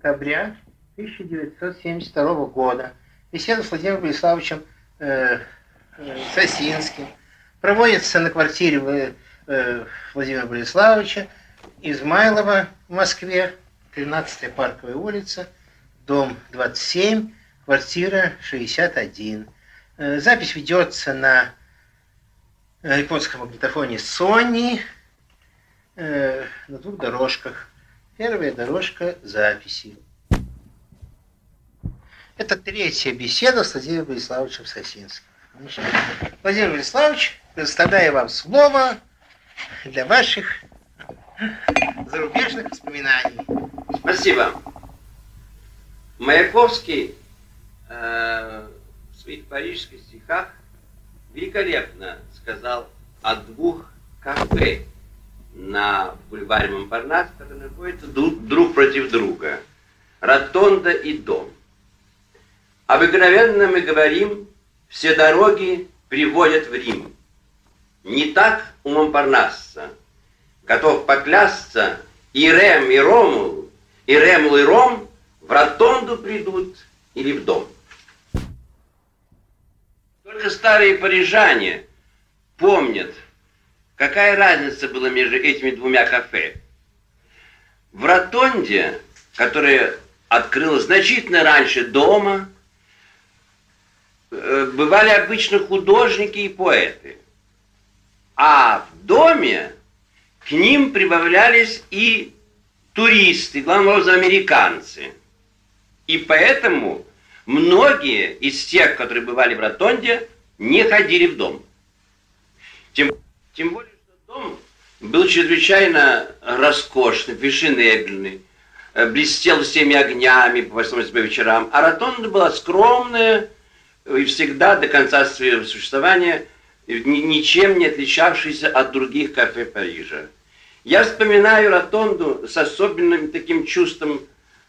декабря 1972 года. Беседа с Владимиром Бориславовичем э, э, Сосинским. Проводится на квартире э, Владимира Бориславовича Измайлова в Москве, 13 Парковая улица, дом 27, квартира 61. Э, запись ведется на э, японском магнитофоне Sony на двух дорожках. Первая дорожка записи. Это третья беседа с Владимиром Бориславовичем Сосинским. Владимир Бориславович, предоставляю вам слово для ваших зарубежных воспоминаний. Спасибо. Маяковский э, в своих парижских стихах великолепно сказал о двух кафе на бульваре Монпарнас, которые находятся друг, против друга. Ротонда и дом. Обыкновенно мы говорим, все дороги приводят в Рим. Не так у Монпарнасса. Готов поклясться, и Рем, и Ромул, и Ремул, и Ром в ротонду придут или в дом. Только старые парижане помнят, какая разница была между этими двумя кафе. В ротонде, которая открылась значительно раньше дома, Э, бывали обычно художники и поэты. А в доме к ним прибавлялись и туристы, главным образом американцы. И поэтому многие из тех, которые бывали в Ротонде, не ходили в дом. Тем, тем более, был чрезвычайно роскошный, фешенебельный, э, блестел всеми огнями, по возможности вечерам, а Ротонда была скромная, и всегда до конца своего существования ничем не отличавшийся от других кафе Парижа. Я вспоминаю Ротонду с особенным таким чувством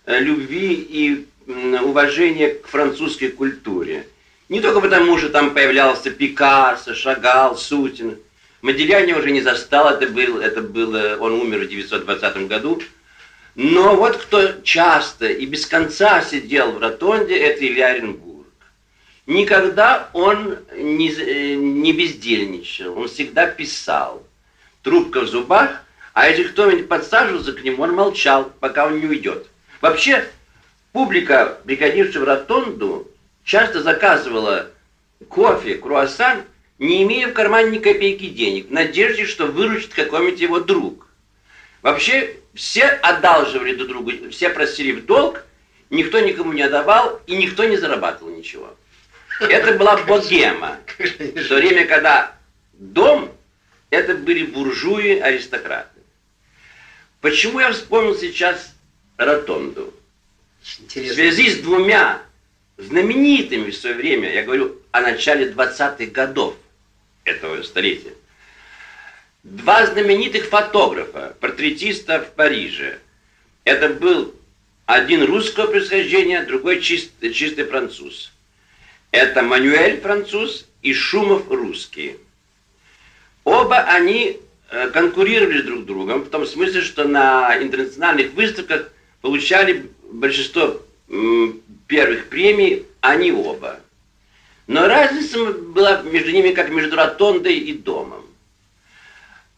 э, любви и уважения к французской культуре. Не только потому, что там появлялся Пикассо, Шагал, Сутин. Модельяне уже не застал, это был, это было, он умер в 1920 году. Но вот кто часто и без конца сидел в Ротонде, это Илья Оренбург. Никогда он не, э, не бездельничал, он всегда писал. Трубка в зубах, а если кто-нибудь подсаживался к нему, он молчал, пока он не уйдет. Вообще, публика, приходившая в ротонду, часто заказывала кофе, круассан, не имея в кармане ни копейки денег, в надежде, что выручит какой-нибудь его друг. Вообще, все одалживали друг другу, все просили в долг, никто никому не отдавал, и никто не зарабатывал ничего. Это была богема. В то время, когда дом, это были буржуи, аристократы. Почему я вспомнил сейчас Ротонду? Интересно. В связи с двумя знаменитыми в свое время, я говорю о начале 20-х годов этого столетия, два знаменитых фотографа, портретиста в Париже. Это был один русского происхождения, другой чист, чистый француз. Это Мануэль француз и Шумов русский. Оба они э, конкурировали друг с другом, в том смысле, что на интернациональных выставках получали большинство первых премий, они оба. Но разница была между ними как между ротондой и домом.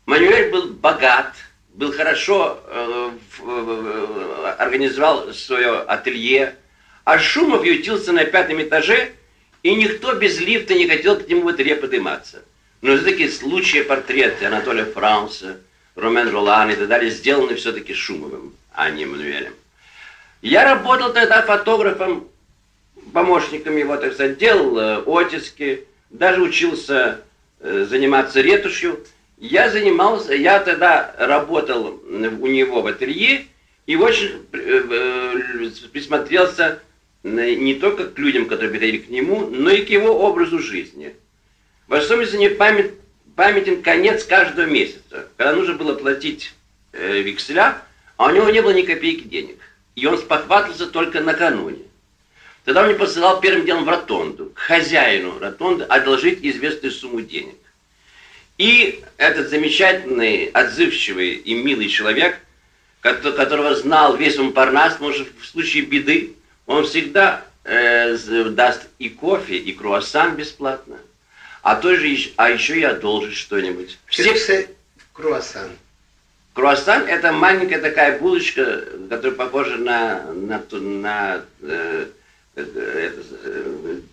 Мануэль был богат, был хорошо, э, э, организовал свое ателье, а Шумов ютился на пятом этаже – и никто без лифта не хотел к нему в ателье подниматься. Но все-таки случаи портреты Анатолия Франца, Ромен Ролан и так далее сделаны все-таки Шумовым, а не Мануэлем. Я работал тогда фотографом, помощником его, так сказать, делал э, оттиски, даже учился э, заниматься ретушью. Я занимался, я тогда работал у него в ателье и очень э, присмотрелся не только к людям, которые приходили к нему, но и к его образу жизни. В особенности не памят, памятен конец каждого месяца, когда нужно было платить векселя, а у него не было ни копейки денег. И он спохватывался только накануне. Тогда он мне посылал первым делом в ротонду, к хозяину ротонды, одолжить известную сумму денег. И этот замечательный, отзывчивый и милый человек которого знал весь Монпарнас, может, в случае беды, он всегда э, даст и кофе, и круассан бесплатно. А, то же, а еще и одолжит что-нибудь. Все... Круассан. Круассан это маленькая такая булочка, которая похожа на, на, на э, э,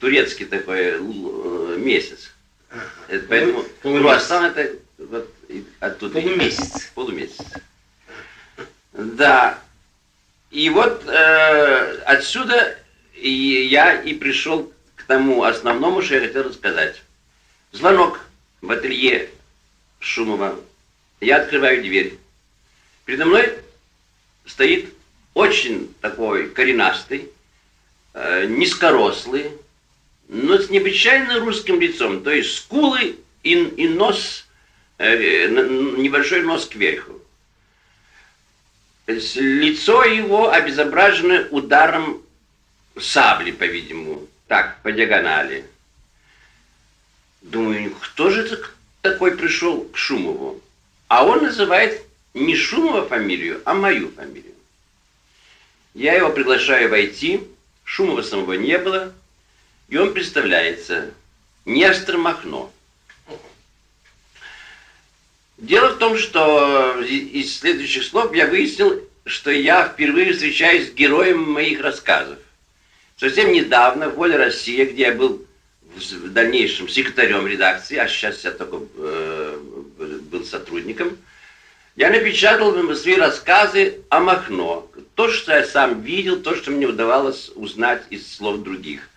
турецкий такой э, месяц. Ага. Поэтому Полумесяц. круассан это вот оттуда. Полумесяц. Полумесяц. Да. И вот э, отсюда и я и пришел к тому основному, что я хотел рассказать. Звонок в ателье Шумова. Я открываю дверь. Передо мной стоит очень такой коренастый, э, низкорослый, но с необычайно русским лицом. То есть скулы и, и нос, э, небольшой нос кверху. Лицо его обезображено ударом сабли, по-видимому, так, по диагонали. Думаю, кто же это такой пришел к Шумову? А он называет не Шумова фамилию, а мою фамилию. Я его приглашаю войти, Шумова самого не было, и он представляется Нестор Махно. Дело в том, что из следующих слов я выяснил, что я впервые встречаюсь с героем моих рассказов. Совсем недавно в «Воле России», где я был в дальнейшем секретарем редакции, а сейчас я только э, был сотрудником, я напечатал свои рассказы о Махно. То, что я сам видел, то, что мне удавалось узнать из слов других.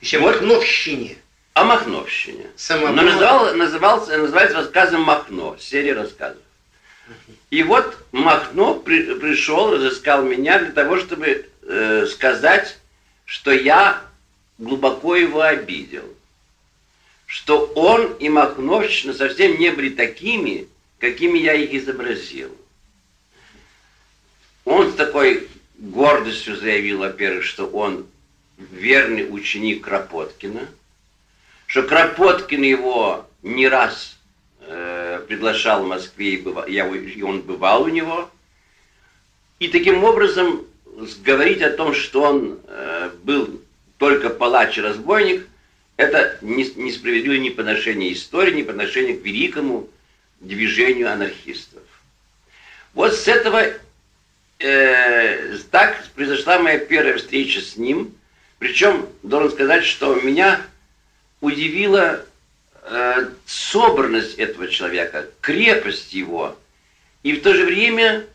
Еще вот, Махновщине. О Махновщине. Самому... Но называл, назывался, называется рассказом Махно, серия рассказов. И вот Махно при, пришел, разыскал меня для того, чтобы э, сказать, что я глубоко его обидел. Что он и Махновщина совсем не были такими, какими я их изобразил. Он с такой гордостью заявил, во-первых, что он верный ученик Кропоткина, что Кропоткин его не раз э, приглашал в Москве, и, быва, и он бывал у него. И таким образом говорить о том, что он э, был только палач и разбойник, это несправедливо ни по отношению истории, ни по отношению к великому движению анархистов. Вот с этого э, так произошла моя первая встреча с ним. Причем, должен сказать, что меня удивила э, собранность этого человека, крепость его, и в то же время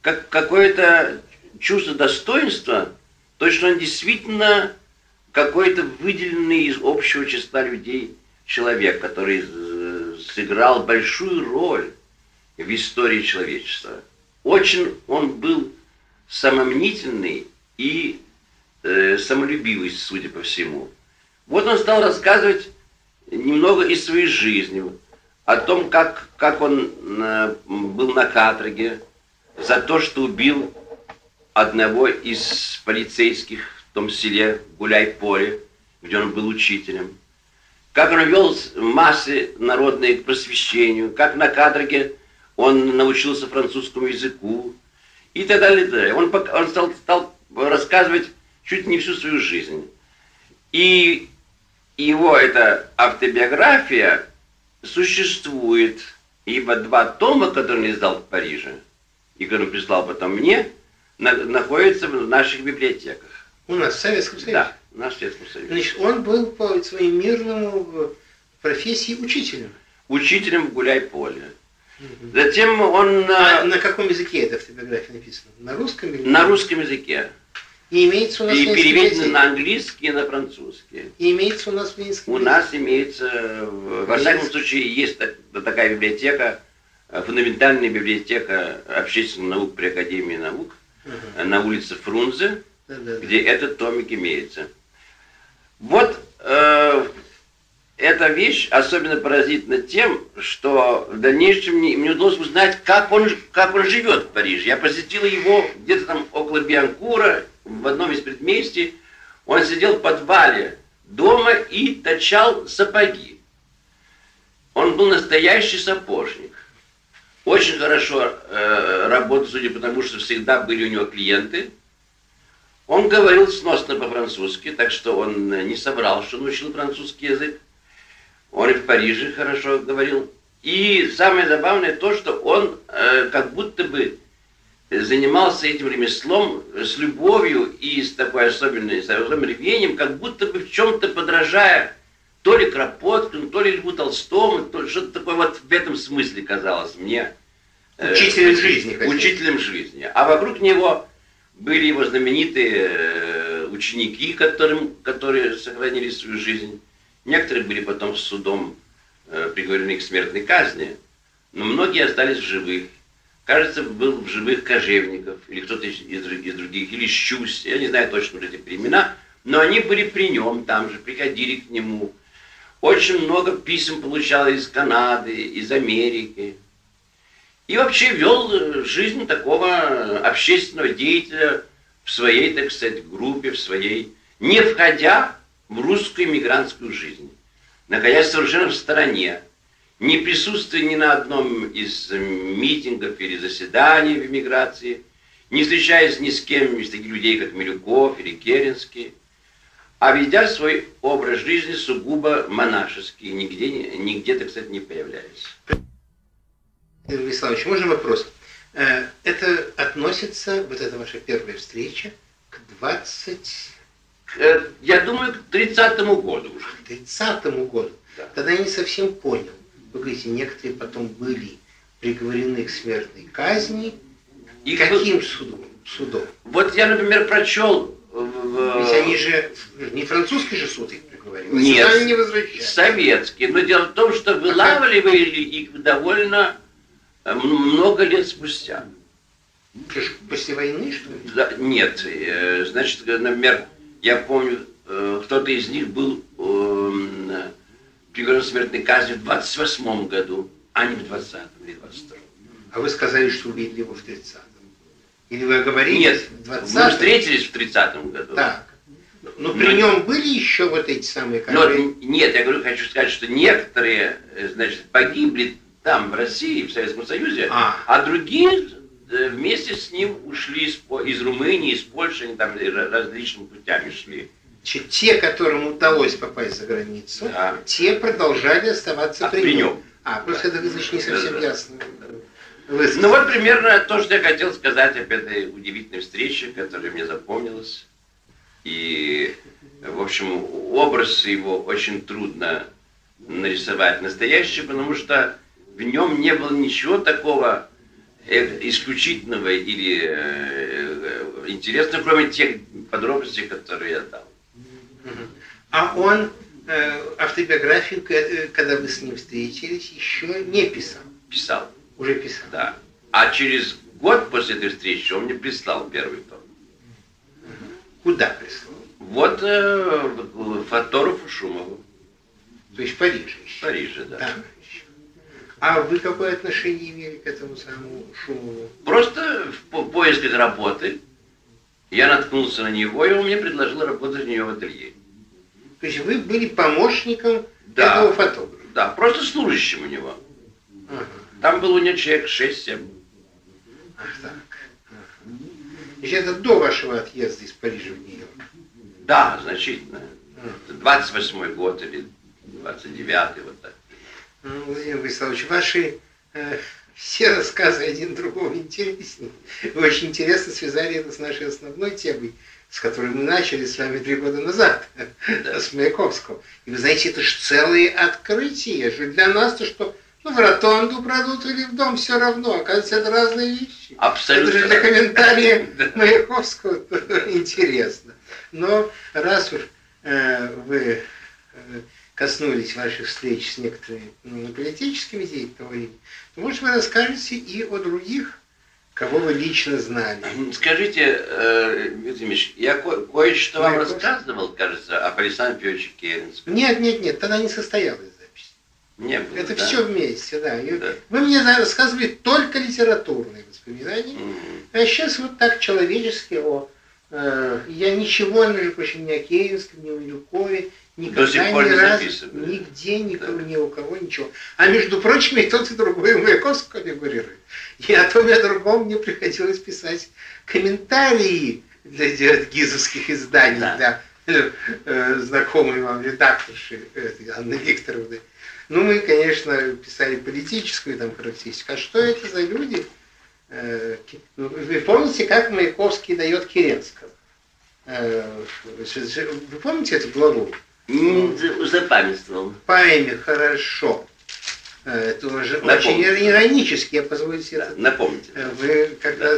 как какое-то чувство достоинства, то, что он действительно какой-то выделенный из общего числа людей человек, который сыграл большую роль в истории человечества. Очень он был самомнительный и э, самолюбивый, судя по всему. Вот он стал рассказывать немного из своей жизни, о том, как, как он э, был на каторге за то, что убил одного из полицейских в том селе Гуляй-Поле, где он был учителем. Как он вел массы народные к просвещению, как на каторге он научился французскому языку и так далее. И так далее. Он, он стал, стал рассказывать чуть не всю свою жизнь. И его эта автобиография существует, ибо два тома, которые он издал в Париже, и которые он прислал потом мне, на, находятся в наших библиотеках. У нас в Советском Союзе? Да, нашем Советском Союзе. Значит, он был по своему мирному профессии учителем. Учителем в гуляй-поле. Угу. Затем он... А на каком языке эта автобиография написана? На русском или на русском языке. И имеется у нас и переведено на английский и на французский. И имеется у нас в Минске? У нас имеется, во всяком случае, есть такая библиотека, э, фундаментальная библиотека общественных наук при Академии наук uh на улице Фрунзе, да, да, где да. этот томик имеется. Вот э, эта вещь особенно поразительна тем, что в дальнейшем мне, мне удалось узнать, как он, как он живет в Париже. Я посетил его где-то там около Бианкура, в одном из предместий, он сидел в подвале дома и точал сапоги. Он был настоящий сапожник. очень хорошо э, работал, судя по тому, что всегда были у него клиенты. Он говорил сносно по-французски, так что он не соврал, что он учил французский язык. Он и в Париже хорошо говорил. И самое забавное то, что он э, как будто бы занимался этим ремеслом с любовью и с такой особенной, с особенным рвением, как будто бы в чем-то подражая то ли Кропоткину, то ли Льву Толстому, то что-то такое вот в этом смысле казалось мне. Э, учителем э, жизни. Учителем жизни. А вокруг него были его знаменитые э, ученики, которым, которые сохранили свою жизнь. Некоторые были потом с судом э, приговорены к смертной казни, но многие остались в живых. Кажется, был в живых Кожевников, или кто-то из, из, других, или Щусь, я не знаю точно эти племена, но они были при нем там же, приходили к нему. Очень много писем получал из Канады, из Америки. И вообще вел э, жизнь такого общественного деятеля в своей, так сказать, группе, в своей, не входя в русскую мигрантскую жизнь, находясь совершенно в стороне, не присутствуя ни на одном из митингов или заседаний в эмиграции, не встречаясь ни с кем из таких людей, как Милюков или Керенский, а ведя свой образ жизни сугубо монашеский, нигде, нигде так сказать, не появляясь. Игорь Вячеславович, можно вопрос? Э, это относится, вот эта ваша первая встреча, к 20... Э, я думаю, к 30-му году уже. К 30-му году. Да. Тогда я не совсем понял. Вы говорите, некоторые потом были приговорены к смертной казни. И каким судом? судом? Вот я, например, прочел... В... Ведь они же... Не французский же суд их приговорил. А Нет, не советский. Но дело в том, что вылавливали их довольно много лет спустя. После войны, что ли? Да, нет. Э, значит, например, я помню, э, кто-то из них был приговорен смертной казни в 28 году, а не в 20 или 22 А вы сказали, что увидели его в 30-м. Или вы говорили Нет, в 20 мы встретились в 30-м году. Так. Но при Но, нем были еще вот эти самые которые... Но, нет, я говорю, хочу сказать, что некоторые, э, значит, погибли там, в России, в Советском Союзе, а, а другие э, вместе с ним ушли из, из Румынии, из Польши, они там различными путями шли. Значит, те, которым удалось попасть за границу, да. те продолжали оставаться а при нем. А, просто да. это, значит, не совсем да, ясно. Ну вот примерно то, что я хотел сказать об этой удивительной встрече, которая мне запомнилась. И, в общем, образ его очень трудно нарисовать настоящий, потому что в нем не было ничего такого э, исключительного или э, э, интересного, кроме тех подробностей, которые я дал. А он автобиографию, когда вы с ним встретились, еще не писал. Писал. Уже писал. Да. А через год после этой встречи он мне прислал первый том. Куда прислал? Вот э, Фаторову Шумову. То есть в Париже В Париже, да. да. А вы какое отношение имели к этому самому Шумову? Просто в по поисках работы я наткнулся на него, и он мне предложил работать у него в ателье. То есть вы были помощником да, этого фотографа? Да, просто служащим у него. Ага. Там был у него человек 6-7. Ах так. Ага. Значит, это до вашего отъезда из Парижа в Нью-Йорк? Да, значительно. Ага. 28-й год или 29-й, вот так. Владимир Владиславович, ваши э, все рассказы один другого интереснее. Вы очень интересно связали это с нашей основной темой, с которой мы начали с вами три года назад, да. с Маяковского. И вы знаете, это же целые открытия. Же для нас-то что, ну, в ротонду пройдут или в дом, все равно. Оказывается, это разные вещи. Абсолютно. Это же для комментария Маяковского интересно. Но раз уж э, вы э, коснулись ваших встреч с некоторыми ну, политическими деятелями, то, может, вы расскажете и о других, кого вы лично знали. Скажите, э, Владимир я ко- кое-что вам рассказывал, кажется, о Александре Петровиче Керенском. Нет, нет, нет, тогда не состоялась запись. Не было, Это да? все вместе, да. да. Вы мне рассказывали только литературные воспоминания, угу. а сейчас вот так человечески о... Э, я ничего, между прочим, ни о Керенском, ни о Милюкове, Никогда До сих пор ни не записывали. нигде, никого, ни у кого ничего. А между прочим, и тот, и другой Маяковского фигурирует. И о том, и о другом мне приходилось писать комментарии для, гизовских изданий, Да. для э, э, знакомой вам редакторши этой, Анны Викторовны. Ну, мы, конечно, писали политическую там характеристику. А что это за люди? Э, ну, Вы помните, как Маяковский дает Керенского? Э, Вы помните эту главу? М, за- Запамятствовал. Пойми хорошо. Э, Это уже Напомню. очень иронически, я позволю себе Да, напомните. Э, Вы когда,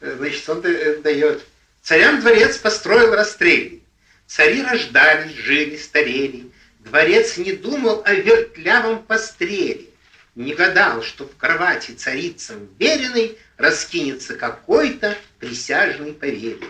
э, значит, он да- дает. Царям дворец построил расстрельный. Цари рождались, жили, старели. Дворец не думал о вертлявом постреле. Не гадал, что в кровати царицам вверенной раскинется какой-то присяжный поверенный.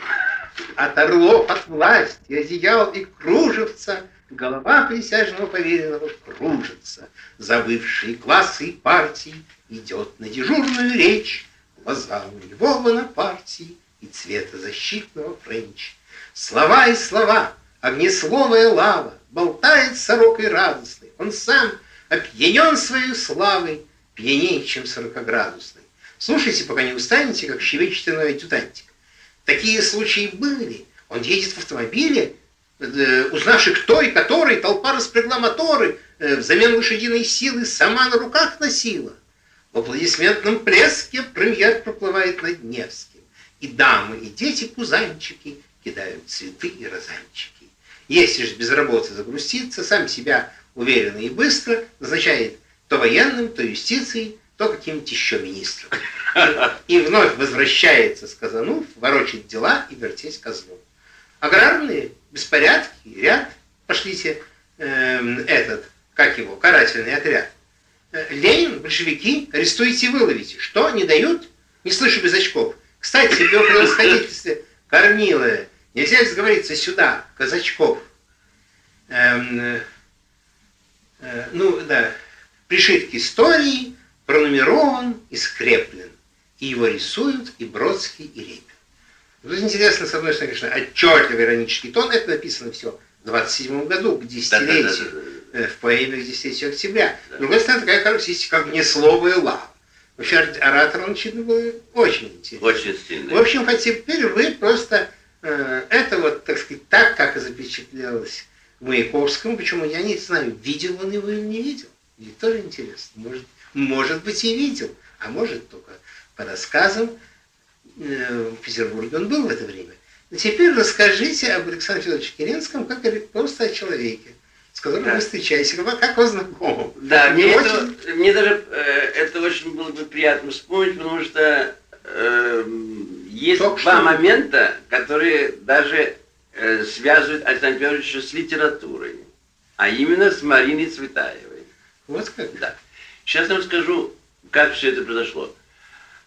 От орлов, от власти, одеял и кружевца голова присяжного поверенного кружится. Забывшие классы и партии идет на дежурную речь глаза у него бонапартьи и цвета защитного френч. Слова и слова, огнесловая лава, болтает сорокой радостной. Он сам опьянен своей славой, пьянее, чем сорокоградусной. Слушайте, пока не устанете, как щебечет иной адъютантик. Такие случаи были. Он едет в автомобиле, узнавши кто и который, толпа распрягла моторы, э, взамен лошадиной силы сама на руках носила. В аплодисментном плеске премьер проплывает над Невским. И дамы, и дети-пузанчики кидают цветы и розанчики. Если же без работы загруститься, сам себя уверенно и быстро назначает то военным, то юстицией, то каким-нибудь еще министром. И вновь возвращается, сказанув, ворочать дела и вертеть козлом. Аграрные беспорядки, ряд, пошлите эм, этот, как его, карательный отряд. Э, Ленин, большевики, арестуйте и выловите. Что, не дают? Не слышу без очков. Кстати, его превосходительстве Корнилове, нельзя сговориться сюда, казачков? Эм, э, э, ну, да, пришит к истории, пронумерован и скреплен. И его рисуют и Бродский, и Репин. Тут интересно, с одной стороны, конечно, отчетливый иронический тон. Это написано все в 27 году, к десятилетию, Да-да-да. э, в поэме к десятилетию октября. С другой стороны, такая характеристика, как несловая лава. Вообще, оратор, он, очевидно, был очень интересный. Очень стильный. В общем, хотя теперь вы просто э, это вот, так сказать, так, как и запечатлелось Маяковскому, почему я не знаю, видел он его или не видел. И тоже интересно. Может, может быть и видел, а может только по рассказам. Э, в Петербурге он был в это время. А теперь расскажите об Александре Федоровиче Керенском как просто о человеке, с которым Да. вы встречаетесь, как, о знакомом. Да, мне, Не это, очень- мне даже э, это очень было бы приятно вспомнить, потому что э, есть Только два что- момента, которые даже э, связывают Александра Федоровича с литературой, а именно с Мариной Цветаевой. Вот как. Да. Сейчас я расскажу, как все это произошло.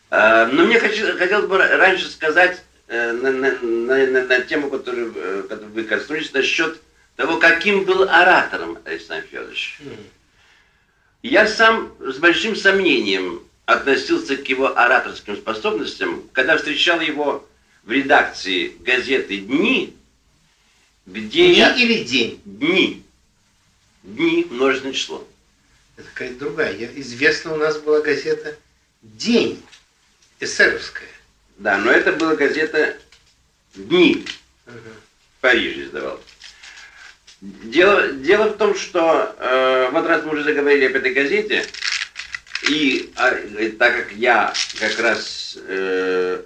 А, Но мне хотелось бы ра- раньше сказать э, на, на- на- на- тему, которую, э, которую вы коснулись, насчет того, каким был оратором Александр Федорович. Я сам с большим сомнением относился к его ораторским способностям, когда встречал его в редакции газеты «Дни», где Дни я... или день? Дни. Дни, множественное число. Это какая-то другая. Я, известна у нас была газета «День» эсеровская. Да, но это была газета «Дни». Ага. в Париже издавал. Дело, дело в том, что э, вот раз мы уже заговорили об этой газете, и а, э, так как я как раз э,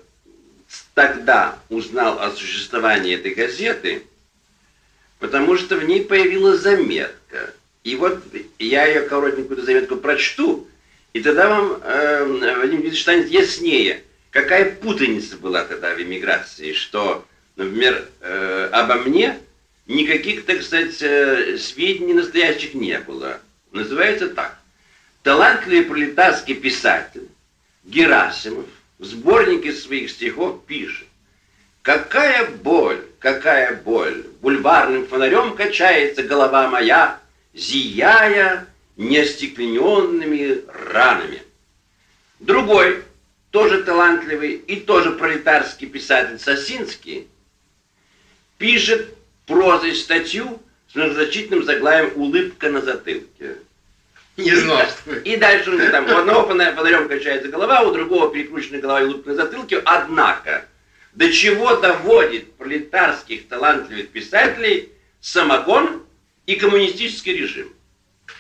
тогда узнал о существовании этой газеты, потому что в ней появилась заметка. И вот я ее коротенькую заметку прочту, и тогда вам, э, Владимир Викторович, станет яснее, какая путаница была тогда в эмиграции, что, например, э, обо мне никаких, так сказать, э, сведений настоящих не было. Называется так. Талантливый пролетарский писатель Герасимов в сборнике своих стихов пишет. Какая боль, какая боль, бульварным фонарем качается голова моя, зияя неостеклененными ранами. Другой, тоже талантливый и тоже пролетарский писатель Сосинский, пишет прозой статью с многозначительным заглавием «Улыбка на затылке». Не знал, что И дальше у них там у одного фонарем качается голова, у другого перекрученная голова и улыбка на затылке. Однако, до чего доводит пролетарских талантливых писателей самогон и коммунистический режим?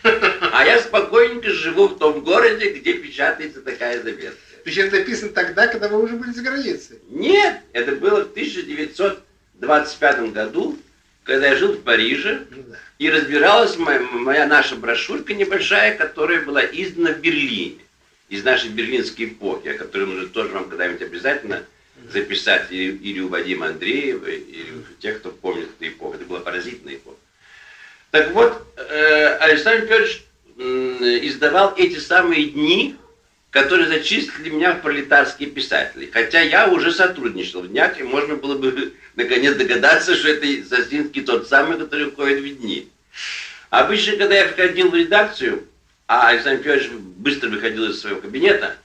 А я спокойненько живу в том городе, где печатается такая заметка. Причем это написано тогда, когда вы уже были за границей. Нет, это было в 1925 году, когда я жил в Париже, Ну да. и разбиралась моя, моя наша брошюрка небольшая, которая была издана в Берлине, из нашей берлинской эпохи, о которой нужно тоже вам когда-нибудь обязательно записать или, или у Вадима Андреева, или у тех, кто помнит эту эпоху. Это была поразительная эпоха. Так вот, э, Александр Петрович издавал эти самые дни, которые зачислили меня в пролетарские писатели. Хотя я уже сотрудничал в днях, и можно было бы наконец догадаться, что это Сосинский тот самый, который входит в дни. Обычно, когда я входил в редакцию, а Александр Петрович быстро выходил из своего кабинета,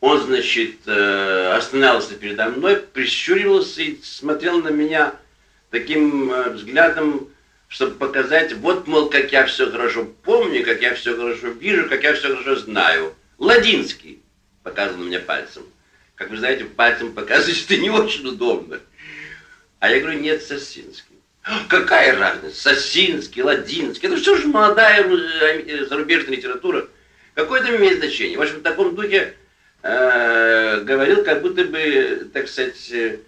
он, значит, э, останавливался передо мной, прищуривался и смотрел на меня таким э, взглядом, чтобы показать, вот, мол, как я все хорошо помню, как я все хорошо вижу, как я все хорошо знаю. Ладинский, показывал на меня пальцем. Как вы знаете, пальцем показывать это не очень удобно. А я говорю, нет, Сосинский. Какая разница? Сосинский, Ладинский. Это что же молодая э, зарубежная литература? Какое это имеет значение? В общем, в таком духе э, говорил, как будто бы, так сказать, э,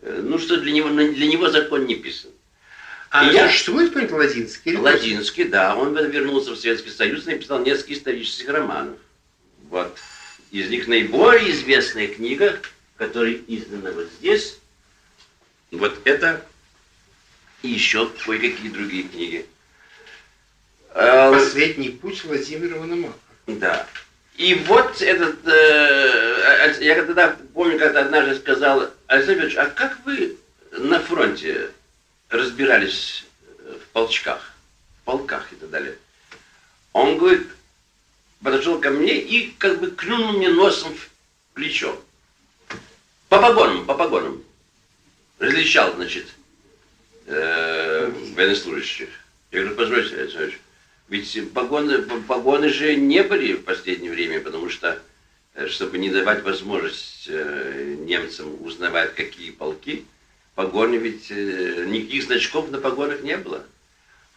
ну что для него, для него закон не писан. А И я- существует какой-нибудь Ладинский? Ладинский, да, он вернулся в Советский Союз и написал несколько исторических романов. Вот. Из них наиболее известная книга, которая издана вот здесь, вот это и еще кое-какие другие книги. Э, Последний путь Владимира Вономаха. да. И вот этот, э, я тогда помню, как однажды сказал, Александр Петрович, а как вы на фронте разбирались э, в полчках, в полках и так далее? Он говорит, подошел ко мне и как бы клюнул мне носом в плечо. По погонам, по погонам. Различал, значит, э, военнослужащих. Я говорю, позвольте, Александр ведь погоны, погоны же не были в последнее время, потому что, э, чтобы не давать возможность немцам узнавать, какие полки, погоны ведь, э, никаких значков на погонах не было.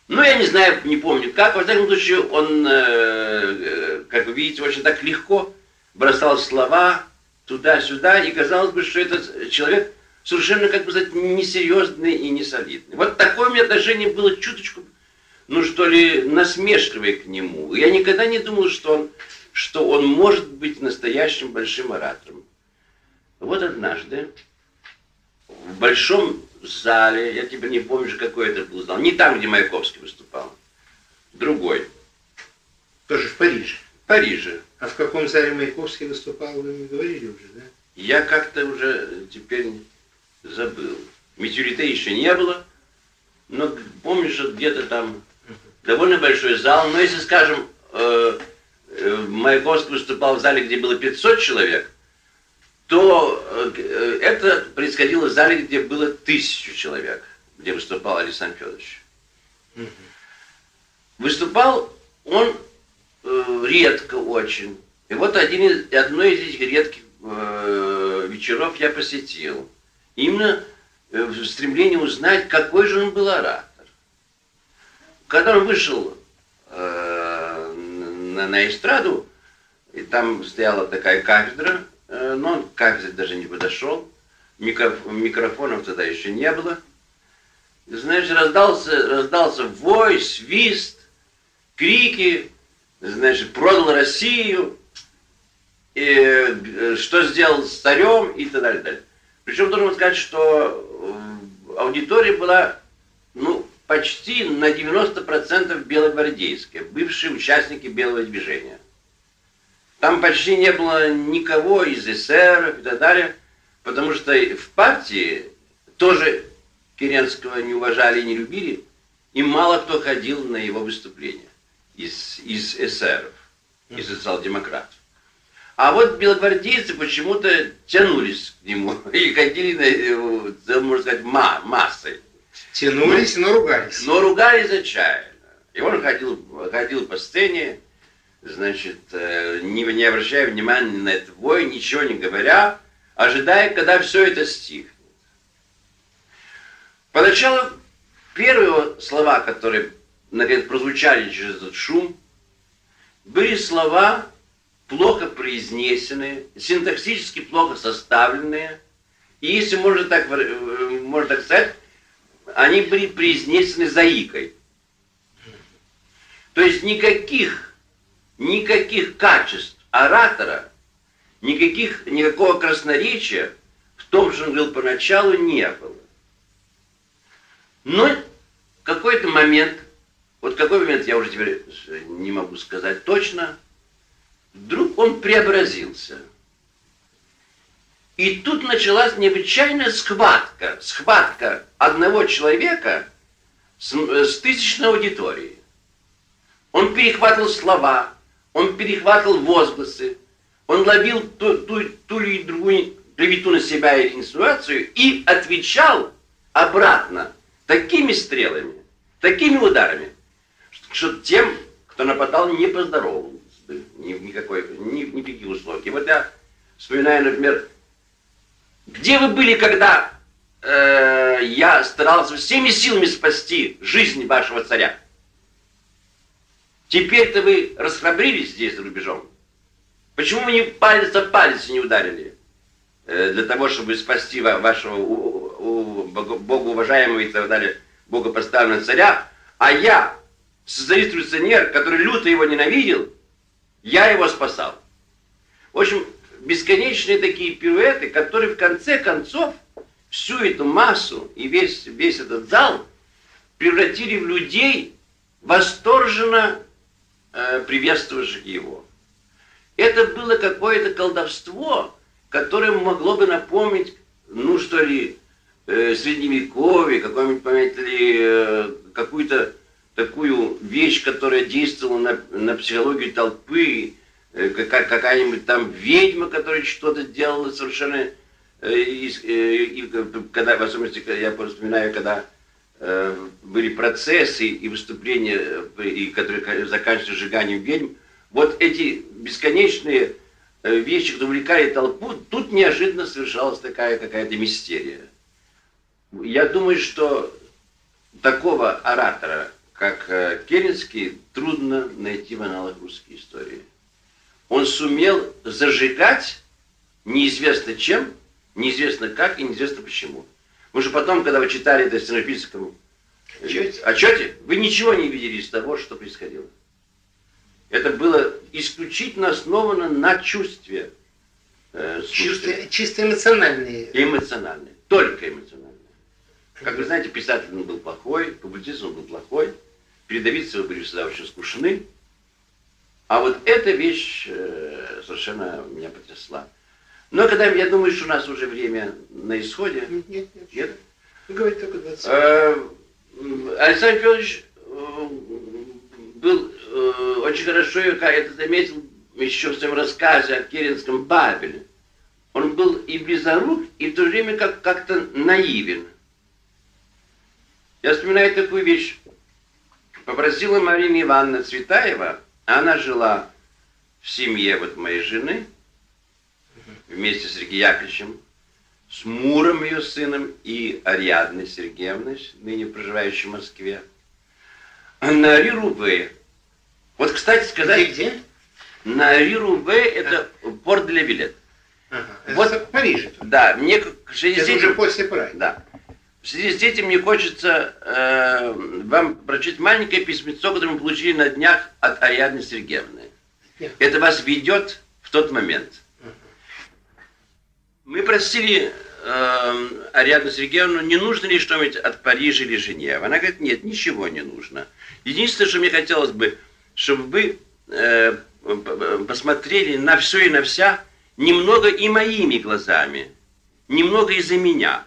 Ну, я не знаю, не помню как. Во всяком случае, он, э, э, как вы видите, очень так легко бросал слова туда-сюда, и казалось бы, что этот человек совершенно, как бы сказать, несерьезный и несолидный. Вот такое у меня отношение было чуточку, ну что ли, насмешливое к нему. Я никогда не думал, что он, что он может быть настоящим большим оратором. Вот однажды в большом зале, я теперь не помню, какой это был зал, не там, где Маяковский выступал, другой, Тоже в Париже. в Париже. А в каком зале Маяковский выступал, вы мне говорили уже, да? Я как-то уже теперь забыл. Метеорита еще не было, но помню, что где-то там довольно большой зал. Но если, скажем, э, э, Маяковский выступал в зале, где было 500 человек, то э, это происходило в зале, где было тысячу человек, где выступал Александр Федорович. Выступал он э, редко очень. И вот один из, одно из этих редких э, вечеров я посетил. Именно в стремлении узнать, какой же он был оратор. Когда он вышел э, на, на эстраду, и там стояла такая кафедра, но он к кафедре даже не подошел, микроф- микрофонов тогда еще не было. Знаешь, раздался, раздался вой, свист, крики, значит, продал Россию, и, э, что сделал с царем и так далее. далее. Причем должен сказать, что э, аудитория была ну, почти на 90% белогвардейская, бывшие участники белого движения. Там почти не было никого из эсеров и так далее, потому что в партии тоже Керенского не уважали и не любили, и мало кто ходил на его выступления из, из эсеров, из социал-демократов. А вот белогвардейцы почему-то тянулись к нему и ходили, на, э, можно сказать, ма- массой. Тянулись, но, но ругались. Но ругались отчаянно. И он ходил, ходил по сцене, значит, э, не, не обращая внимания на этот бой, ничего не говоря, ожидая, когда все это стихнет. Поначалу первые слова, которые наконец прозвучали через этот шум, были слова плохо произнесенные, синтаксически плохо составленные, и если можно так, э, можно так сказать, они были произнесены заикой. То есть никаких, никаких качеств оратора, никаких, никакого красноречия в том, что он говорил поначалу, не было. Но какой-то момент, вот какой момент я уже теперь не могу сказать точно, вдруг он преобразился. И тут началась необычайная схватка, схватка одного человека с, с тысячной аудиторией. Он перехватывал слова, он перехватывал возгласы, он ловил ту, ту, ту или другую клевету на себя или инсинуацию и отвечал обратно такими стрелами, такими ударами, что тем, кто нападал, не поздоровался бы ни, никакой, ни, ни никаких условий. И вот я вспоминаю, например, где вы были, когда э, я старался всеми силами спасти жизнь вашего царя? Теперь-то вы расхрабрились здесь за рубежом. Почему вы не палец о палец не ударили? Э, для того, чтобы спасти вашего у, у, богоуважаемого и так далее, богопоставленного царя. А я, социалист-революционер, который люто его ненавидел, я его спасал. В общем, бесконечные такие пируэты, которые в конце концов всю эту массу и весь, весь этот зал превратили в людей, восторженно э, приветствовавших его. Это было какое-то колдовство, которое могло бы напомнить, ну что ли, э, средневековье, какой-нибудь, понимаете ли, э, какую-то такую вещь, которая действовала на, на психологию толпы, э, какая-нибудь там ведьма, которая что-то делала совершенно, и, э, и, когда, в особенности, я вспоминаю, когда были процессы и выступления, и, которые заканчивались сжиганием ведьм, вот эти бесконечные вещи, которые увлекали толпу, тут неожиданно совершалась такая какая-то мистерия. Я думаю, что такого оратора, как э, Керенский, трудно найти в аналог русской истории. Он сумел зажигать неизвестно чем, неизвестно как и неизвестно почему. Потому что потом, когда вы читали это в сценопическом отчете. отчете, вы ничего не видели из того, что происходило. Это было исключительно основано на чувстве. Э, чувство, чисто эмоциональные. Эмоциональные, только эмоциональные. Как вы знаете, писатель он был плохой, публицист он был плохой, передовицы были всегда очень скучны. А вот эта вещь э, совершенно меня потрясла. Но когда я думаю, что у нас уже время на исходе. Нет, нет, нет. нет? Вы говорите только 20 э, Александр Федорович э, был э, очень хорошо, я это заметил еще в своем рассказе о Керенском Бабеле. Он был и близорук, и в то же время как- как-то наивен. Я вспоминаю такую вещь. Попросила Марина Ивановна Цветаева, она жила в семье вот моей жены, вместе с Сергеем Яковлевичем, с Муром, ее сыном, и Ариадной Сергеевной, ныне проживающей в Москве, на Рируве. Вот, кстати сказать... Где, где? На Рируве это порт для билет. Ага. Вот, это в Париже. Да, мне... Это уже после Праги. Да. В связи с этим мне хочется э, вам прочитать маленькое письмецо, которое мы получили на днях от Ариадны Сергеевны. Нет. Это вас ведет в тот момент. Мы просили э, Ариадну Сергеевну, не нужно ли что-нибудь от Парижа или Женевы. Она говорит, нет, ничего не нужно. Единственное, что мне хотелось бы, чтобы вы э, посмотрели на все и на вся немного и моими глазами, немного из-за меня.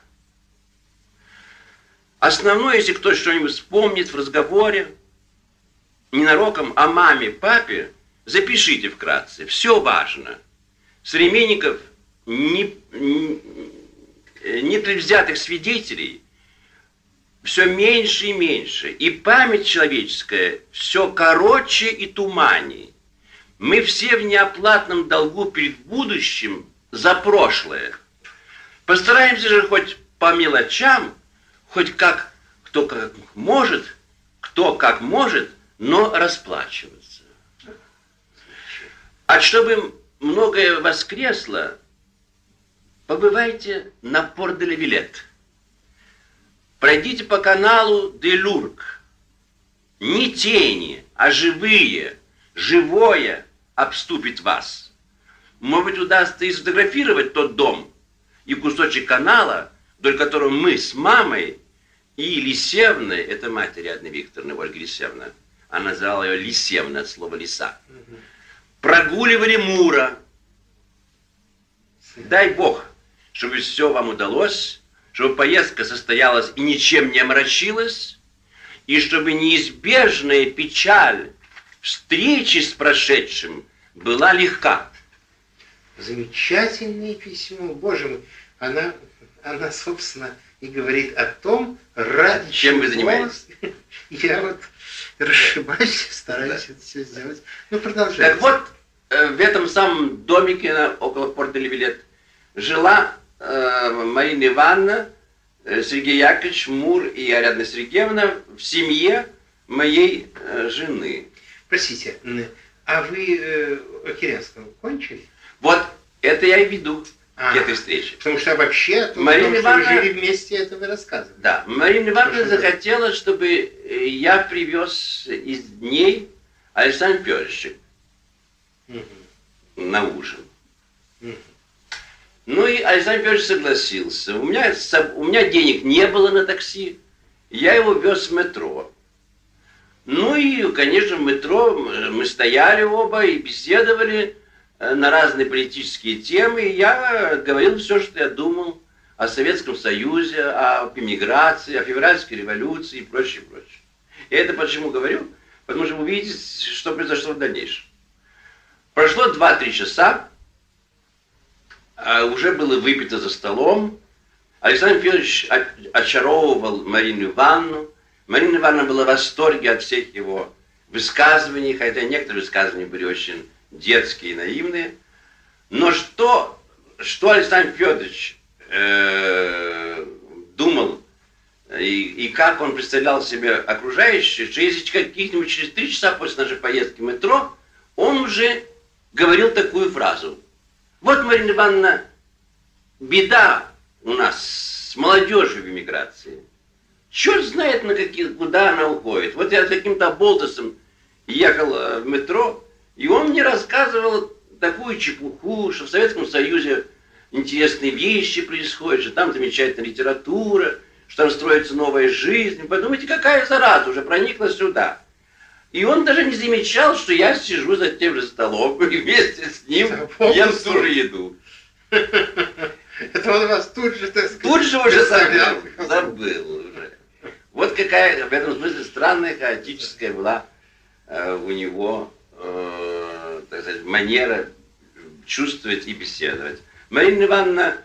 Основное, если кто что-нибудь вспомнит в разговоре, ненароком о маме, папе, запишите вкратце. Все важно. Современников не, не, непредвзятых свидетелей все меньше и меньше. И память человеческая все короче и туманнее. Мы все в неоплатном долгу перед будущим за прошлое. Постараемся же хоть по мелочам, хоть как кто как может, кто как может, но расплачиваться. А чтобы многое воскресло, побывайте на Порт-де-Левилет. Пройдите по каналу Делюрк. Не тени, а живые, живое обступит вас. Может быть, удастся и сфотографировать тот дом и кусочек канала, вдоль которого мы с мамой и Лисевной, это матери Анны Викторовны, Ольга Лисевна, она называла ее Лисевна от слова лиса, прогуливали Мура. Дай Бог, чтобы все вам удалось, чтобы поездка состоялась и ничем не омрачилась, и чтобы неизбежная печаль встречи с прошедшим была легка. Замечательное письмо, боже мой, она, она, собственно, и говорит о том, ради Чем вы занимаетесь? Я вот расшибаюсь, стараюсь да. это все сделать. Ну, продолжайте. Так вот, э, в этом самом домике около порта Левилет жила Марина Ивановна, э, Сергей Яковлевич, Мур и Ариадна Сергеевна в семье моей э, жены. Простите, а вы э, Океренского кончили? Вот это я и веду а, к этой встрече. Потому что вообще, то, Марина том, Ивановна, что вы жили вместе, это вы рассказывали. Да, Марина Ивановна захотела, чтобы э, я привез из дней Александра Петровича угу. на ужин. Угу. Ну и Александр Петрович согласился. У меня, у меня денег не было на такси. Я его вез в метро. Ну и, конечно, в метро мы стояли оба и беседовали э, на разные политические темы. И я говорил все, что я думал о Советском Союзе, об иммиграции, о февральской революции и прочее, прочее. И это почему говорю? Потому что вы видите, что произошло в дальнейшем. Прошло 2-3 часа, а уже было выпито за столом. Александр Федорович очаровывал Марину Ивановну. Марина Ивановна была в восторге от всех его высказываний, хотя некоторые высказывания были очень детские и наивные. Но что, что Александр Федорович э, думал и, и как он представлял себе окружающее, что если каких-нибудь через три часа после нашей поездки в метро, он уже говорил такую фразу. Вот, Марина Ивановна, беда у нас с молодежью в эмиграции. Черт знает, на какие, куда она уходит. Вот я с каким-то болтосом ехал э, в метро, и он мне рассказывал такую чепуху, что в Советском Союзе интересные вещи происходят, что там замечательная литература, что там строится новая жизнь. Подумайте, какая зараза уже проникла сюда. И он даже не замечал, что я сижу за тем же столом и вместе с ним ем ту же еду. Это он вас тут же, так сказать, Тут же уже забыл, забыл уже. Вот какая в этом смысле странная, хаотическая была э, у него, э, так сказать, манера чувствовать и беседовать. Марина Ивановна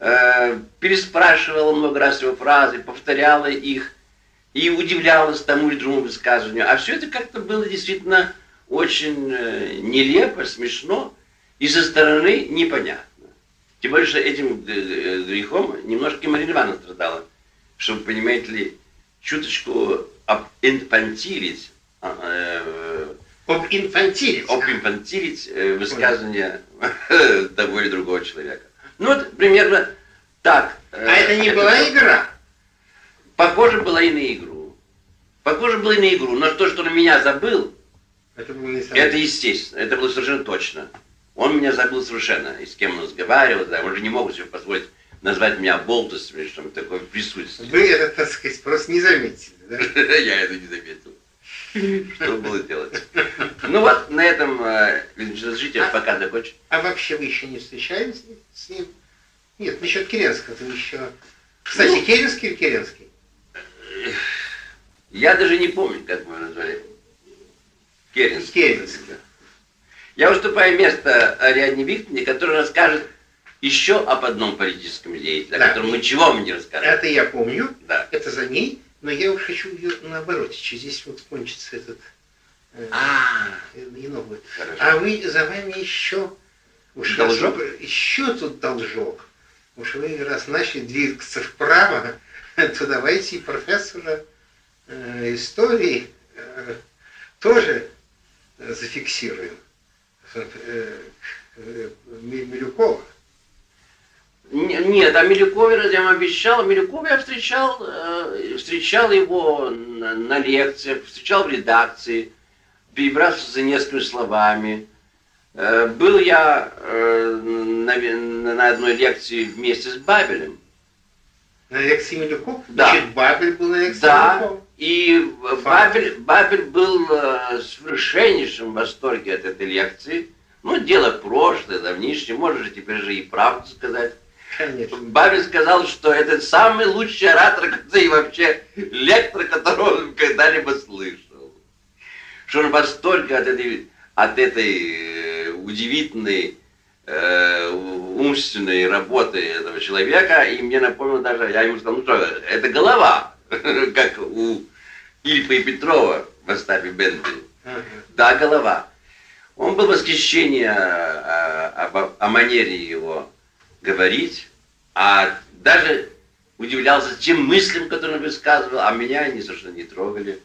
э, переспрашивала много раз его фразы, повторяла их и удивлялась тому или другому высказыванию. А все это как-то было действительно очень э, нелепо, смешно и со стороны непонятно. Тем более, что этим э, грехом немножко Марина Ивановна страдала, чтобы, понимаете ли, чуточку инфантилить, а, э, об инфантилить. Об инфантилить высказывания того или другого человека. Ну вот примерно так. А это не была игра? Похоже было и на игру. Похоже было и на игру. Но то, что он меня забыл, это, было не это естественно. Это было совершенно точно. Он меня забыл совершенно. И с кем он разговаривал, да, он же не мог себе позволить назвать меня болтусом или что-то такое присутствие. Вы это, так сказать, просто не заметили, да? Я это не заметил. Что было делать? Ну вот, на этом э, разрешите а, пока закончить. А вообще вы еще не встречались с ним? Нет, насчет Керенского вы еще... Кстати, ну, Керенский или Керенский? Я даже не помню, как мы его назвали. Керенский. Керенский. Я выступаю вместо Ариадне Викторовне, которая расскажет еще об одном политическом деятеле, да. о котором мы чего мы не расскажем. Это я помню. Да. Это за ней. Но я уж хочу ее наоборот, здесь вот кончится этот э, а, и новый. А вы за вами еще уж должок? еще тут должок. Уж вы раз начали двигаться вправо, то давайте и профессора э, истории э, тоже зафиксируем. Э, Милюкова. Нет, а Милюкове я вам обещал, Милюкова я встречал, встречал его на, лекциях, встречал в редакции, перебрался за несколькими словами. Был я на одной лекции вместе с Бабелем. На лекции Милюков? Да. Значит, Бабель был на лекции да. И Бабель, Бабель был в совершеннейшем восторге от этой лекции. Ну, дело прошлое, давнишнее, можешь теперь же и правду сказать. Конечно. Бабель сказал, что это самый лучший оратор, и вообще лектор, которого он когда-либо слышал. Что он в восторге от этой, от этой э, удивительной э, умственной работы этого человека, и мне напомнил даже, я ему сказал, ну что, это голова, как у Ильфа и Петрова в Остапе Бенды. Да, голова. Он был в восхищении о, о, о манере его говорить, а даже удивлялся тем мыслям, которые он высказывал, а меня они совершенно не трогали.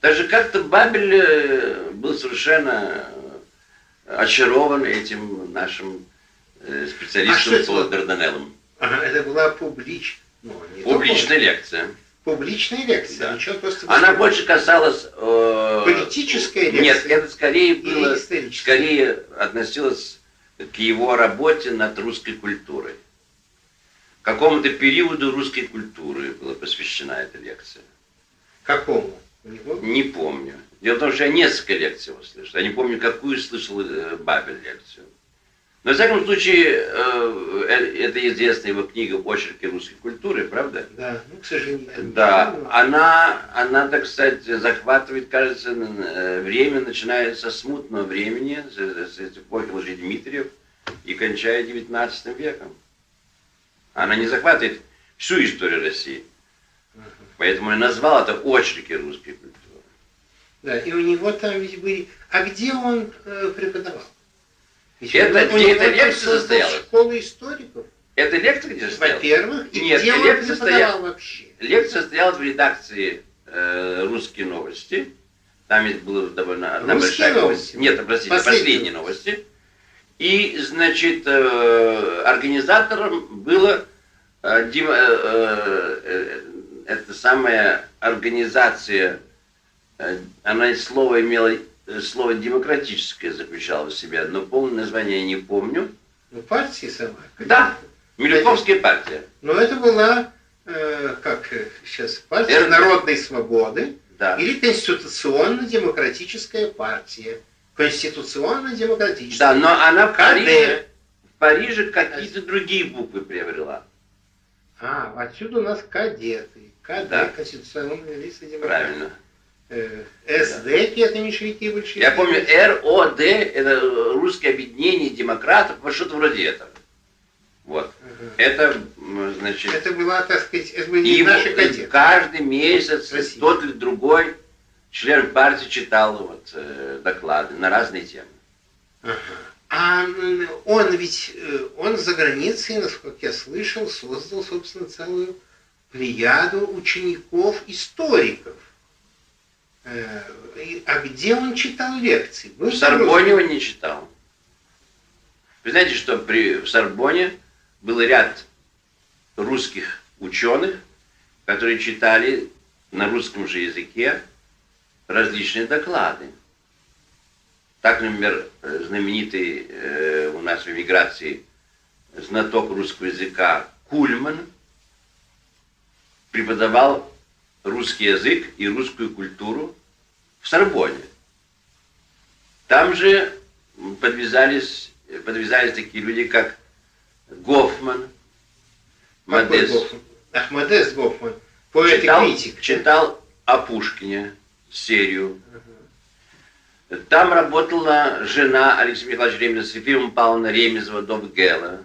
Даже как-то Бабель э, был совершенно очарован этим нашим э, специалистом а по Дарданеллам. Ага, это была публич... ну, публичная только... лекция. Публичная лекция. Да. Ничего просто Она больше касалась... Э... Политической лекции? Нет, это скорее было... Скорее относилось к его работе над русской культурой. Какому-то периоду русской культуры была посвящена эта лекция. Какому? Не помню. Дело в том, что я несколько лекций его слышал. Я не помню, какую слышал э, Бабель лекцию. Но, во всяком случае, э, э, это известная его книга «Очерки русской культуры», правда? Да, ну, к сожалению. Да, она, она, так сказать, захватывает, кажется, время, начиная со смутного времени, с, эпохи Лжи Дмитриев, и кончая XIX веком. Она не захватывает всю историю России. Поэтому я назвал это «Очерки русской культуры». Да, и у него там ведь были... А где он э, преподавал? Это, где эта лекция состоялась? Школа историков. Это лекция где состоялась? Во-первых, и Нет, где он лекция состояла вообще? Лекция состоялась в редакции э, «Русские новости». Там ведь было довольно одна большая новости? Нет, простите, последние, последние новости. И, значит, э, организатором было э, э, э, э, это самая организация, э, она слово имела Э, слово демократическое заключало в себе, но полное название я не помню. Ну, партии сама. Да, Милюковская партия. Но это была, э, как сейчас, партия РД. народной свободы да. или конституционно-демократическая партия. Конституционно-демократическая. Да, но она в Париже, в Париже какие-то другие буквы приобрела. А, отсюда у нас кадеты. КД, да. конституционные лица демократии. Правильно. Э, СД, это меньшевики большевики. Я помню, РОД, это русское объединение демократов, что-то вроде этого. Вот. Угу. Это, значит... Это была, так сказать, это были и наши кадеты. Каждый месяц Россия. тот или другой член партии читал вот, э, доклады на разные темы. Ага. А он ведь, э, он за границей, насколько я слышал, создал, собственно, целую плеяду учеников-историков. Э, а где он читал лекции? Вы в Сорбоне он не читал. Вы знаете, что при, в Сорбоне был ряд русских ученых, которые читали на русском же языке различные доклады. Так, например, знаменитый э, у нас в эмиграции знаток русского языка Кульман преподавал русский язык и русскую культуру в Сорбоне. Там же подвязались, подвязались такие люди, как Гофман, Модест. Гофман? Ах, Гофман, поэт читал, и критик. Читал о Пушкине серию. Угу. Там работала жена Алексея Михайловича Ремезова, Сефима Павловна Ремезова, Довгела.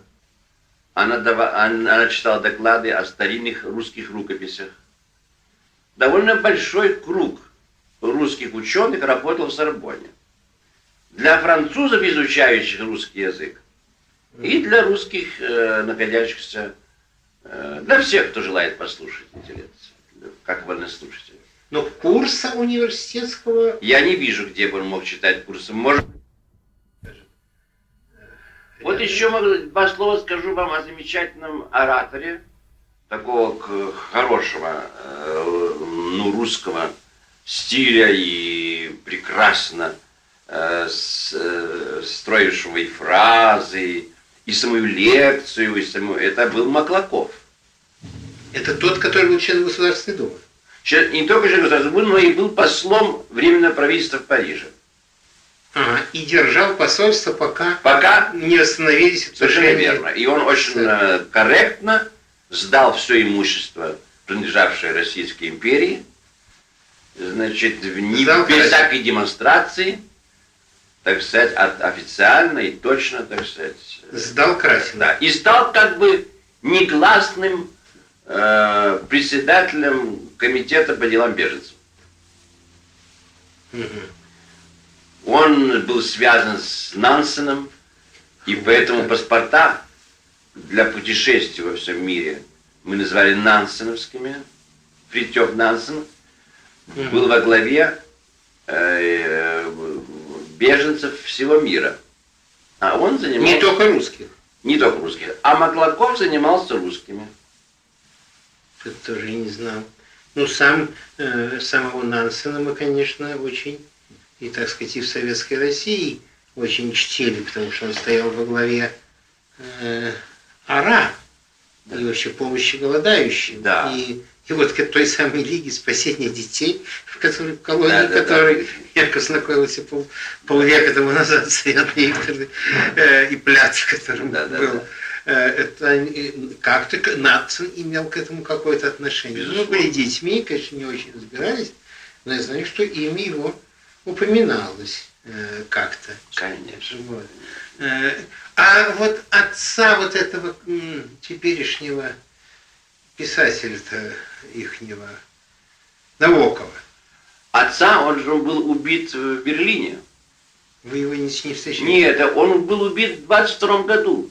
Она, дава, она, она читала доклады о старинных русских рукописях. Довольно большой круг русских ученых работал в Сорбоне. Для французов, изучающих русский язык, и для русских, э, находящихся, э, для всех, кто желает послушать эти лекции, как вольнослушатели. Но курса университетского... Я не вижу, где бы он мог читать курсы. Может вот еще два слова скажу вам о замечательном ораторе, такого хорошего, э, ну, русского стиля и прекрасно э, э, строившего и фразы, и самую лекцию, и самую... Это был Маклаков. Это тот, который был член Государственной Думы? Не только член Государственной Думы, но и был послом Временного правительства в Париже. Ага, и держал посольство, пока, пока не остановились Совершенно верно. И он очень да. корректно сдал все имущество, принадлежавшее Российской империи, значит, не, без всякой демонстрации, так сказать, от, официально и точно, так сказать. Сдал Красин. Да, и стал как бы негласным э, председателем комитета по делам беженцев. Угу. Он был связан с Нансеном, и поэтому паспорта для путешествий во всем мире мы называли нансеновскими. Фритьев Нансен был во главе э, беженцев всего мира. А он занимался... Не только русских. Не только русских. А Маклаков занимался русскими. Это тоже не знал. Ну, сам, э, самого Нансена мы, конечно, очень и, так сказать, и в Советской России очень чтили, потому что он стоял во главе э, АРА, да. и вообще помощи голодающим. Да. И, и вот к той самой Лиге спасения детей, в которой в колонии, да, да, которой да. я познакомился пол, полвека тому назад с Яной Викторовной, э, и Пляц, которым да, был. Да, да. Это как-то Натсон имел к этому какое-то отношение. Ну, Безусловно. Мы были детьми, конечно, не очень разбирались, но я знаю, что имя его упоминалось э, как-то. Конечно. Вот. Э, а вот отца вот этого теперешнего писателя-то ихнего, Навокова. Отца, он же был убит в Берлине. Вы его не, не встречали? Нет, он был убит в 22 году.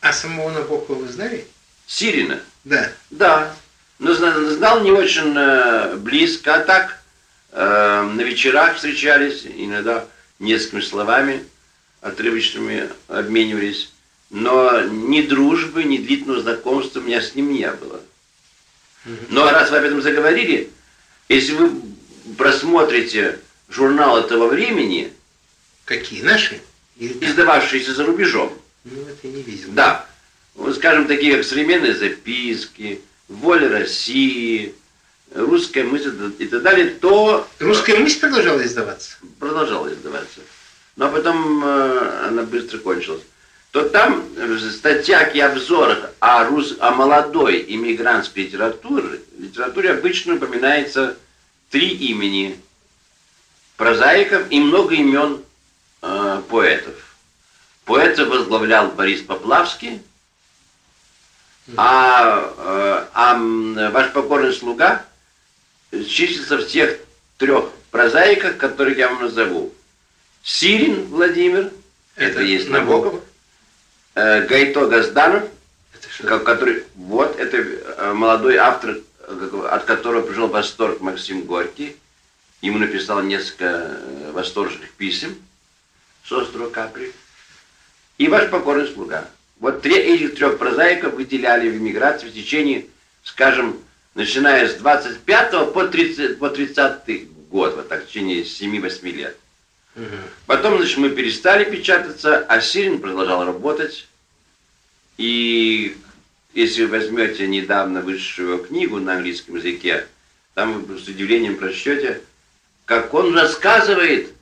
А самого Набокова вы знали? Сирина? Да. Да. Но знал не очень э, близко, а так Э, на вечерах встречались, иногда несколькими словами отрывочными обменивались, но ни дружбы, ни длительного знакомства у меня с ним не было. Но раз вы об этом заговорили, если вы просмотрите журнал этого времени... Какие? Наши? Издававшиеся за рубежом. Ну, это я не видел. Да. Вот, скажем, такие как «Современные записки», «Воля России», русская мысль и так далее, то... Русская мысль продолжала издаваться? Продолжала издаваться. Но потом э, она быстро кончилась. То там в статьях и обзорах о, рус... о молодой иммигрантской литературе, литературе обычно упоминается три имени прозаиков и много имен э, поэтов. Поэта возглавлял Борис Поплавский, а, э, а ваш покорный слуга числится в тех трех прозаиках, которых я вам назову. Сирин Владимир, это, это есть Набоков, э, Гайто Газданов, который, вот, это э, молодой автор, от которого пришел восторг Максим Горький. Ему написал несколько э, восторженных писем с острова Капри. И ваш покорный слуга. Вот три, этих трех прозаиков выделяли в эмиграции в течение, скажем, начиная с 25 по 30, по 30 год, вот так, в течение 7-8 лет. Угу. Потом, значит, мы перестали печататься, а Сирин продолжал работать. И если вы возьмете недавно вышедшую книгу на английском языке, там вы с удивлением прочтете, как он рассказывает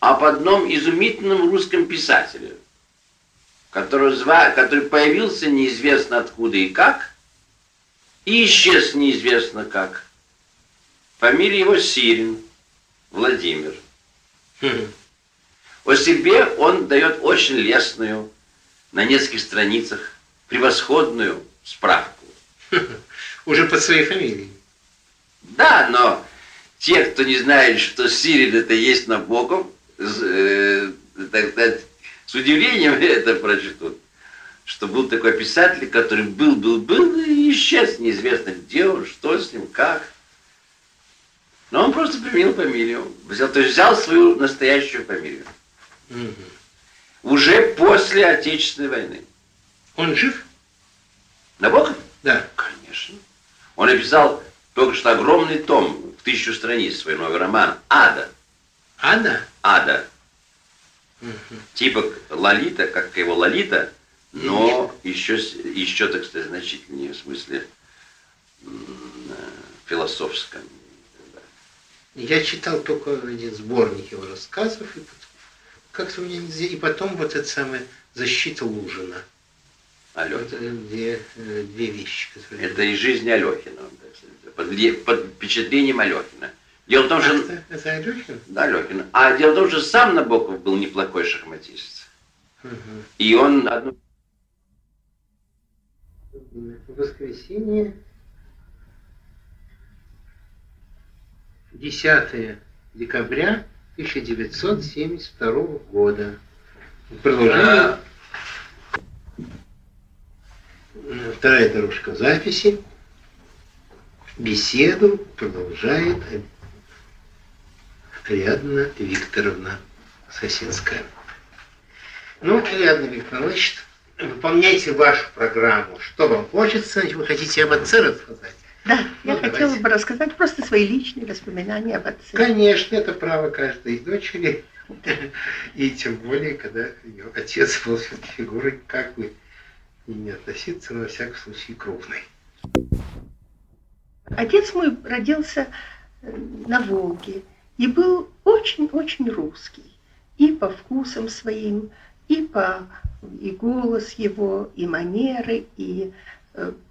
об одном изумительном русском писателе, который, зва... который появился неизвестно откуда и как, и исчез неизвестно как. Фамилия его Сирин, Владимир. Хм. О себе он дает очень лестную, на нескольких страницах, превосходную справку. Уже под своей фамилией. Да, но те, кто не знает, что Сирин это есть Набоков, э, так сказать, с удивлением это прочтут, что был такой писатель, который был, был, был и исчез, неизвестно где он, что с ним, как. Но он просто применил фамилию, взял, то есть взял свою настоящую фамилию. Угу. Уже после Отечественной войны. Он жив? Набоков? Да. Конечно. Он написал только что огромный том в тысячу страниц, свой новый роман «Ада». Ада? Ада. Угу. Типа Лолита, как его Лолита, но еще, еще, так сказать, значительнее в смысле философском. Я читал только один сборник его рассказов, и как-то у меня и потом вот это самое «Защита Лужина». Алехина. Это две, э, две вещи, которые... Это из жизни Алехина, под, под впечатлением Алехина. Дело в том, что... Это, это Алехин? Да, Алехин. А дело в том, что сам Набоков был неплохой шахматист. Угу. И он одну... В воскресенье 10 декабря 1972 года. Продолжение. Вторая дорожка записи. Беседу продолжает Ариадна Викторовна Сосинская. Ну, Ариадна Викторовна, значит, выполняйте вашу программу. Что вам хочется? Вы хотите об отце рассказать? Да, ну, я давайте. хотела бы рассказать просто свои личные воспоминания об отце. Конечно, это право каждой дочери. И тем более, когда ее отец был все-таки фигурой, как бы и не относиться, но во всяком случае крупной. Отец мой родился э, на Волге и был очень-очень русский. И по вкусам своим, и по и голос его, и манеры, и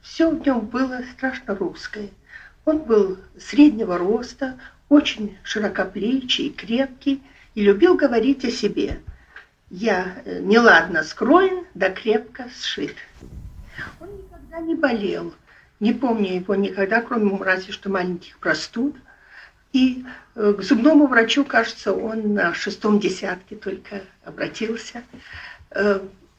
все в нем было страшно русское. Он был среднего роста, очень широкоплечий, крепкий и любил говорить о себе. Я э, неладно скроен, да крепко сшит. Он никогда не болел, не помню его никогда, кроме разве что маленьких простуд. И э, к зубному врачу, кажется, он на шестом десятке только обратился.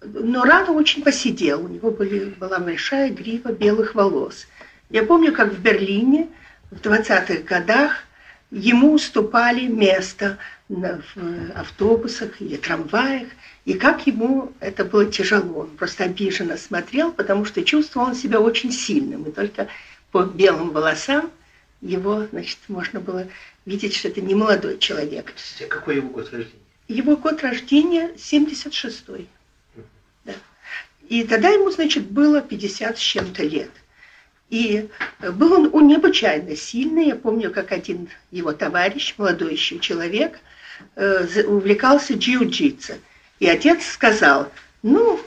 Но рано очень посидел, у него были, была большая грива белых волос. Я помню, как в Берлине в 20-х годах ему уступали место в автобусах или трамваях, и как ему это было тяжело. Он просто обиженно смотрел, потому что чувствовал он себя очень сильным. И только по белым волосам его, значит, можно было видеть, что это не молодой человек. Какой его год рождения? Его год рождения 76-й. И тогда ему, значит, было 50 с чем-то лет. И был он, он необычайно сильный. Я помню, как один его товарищ, молодой еще человек, э, увлекался джиу-джитсо. И отец сказал, ну,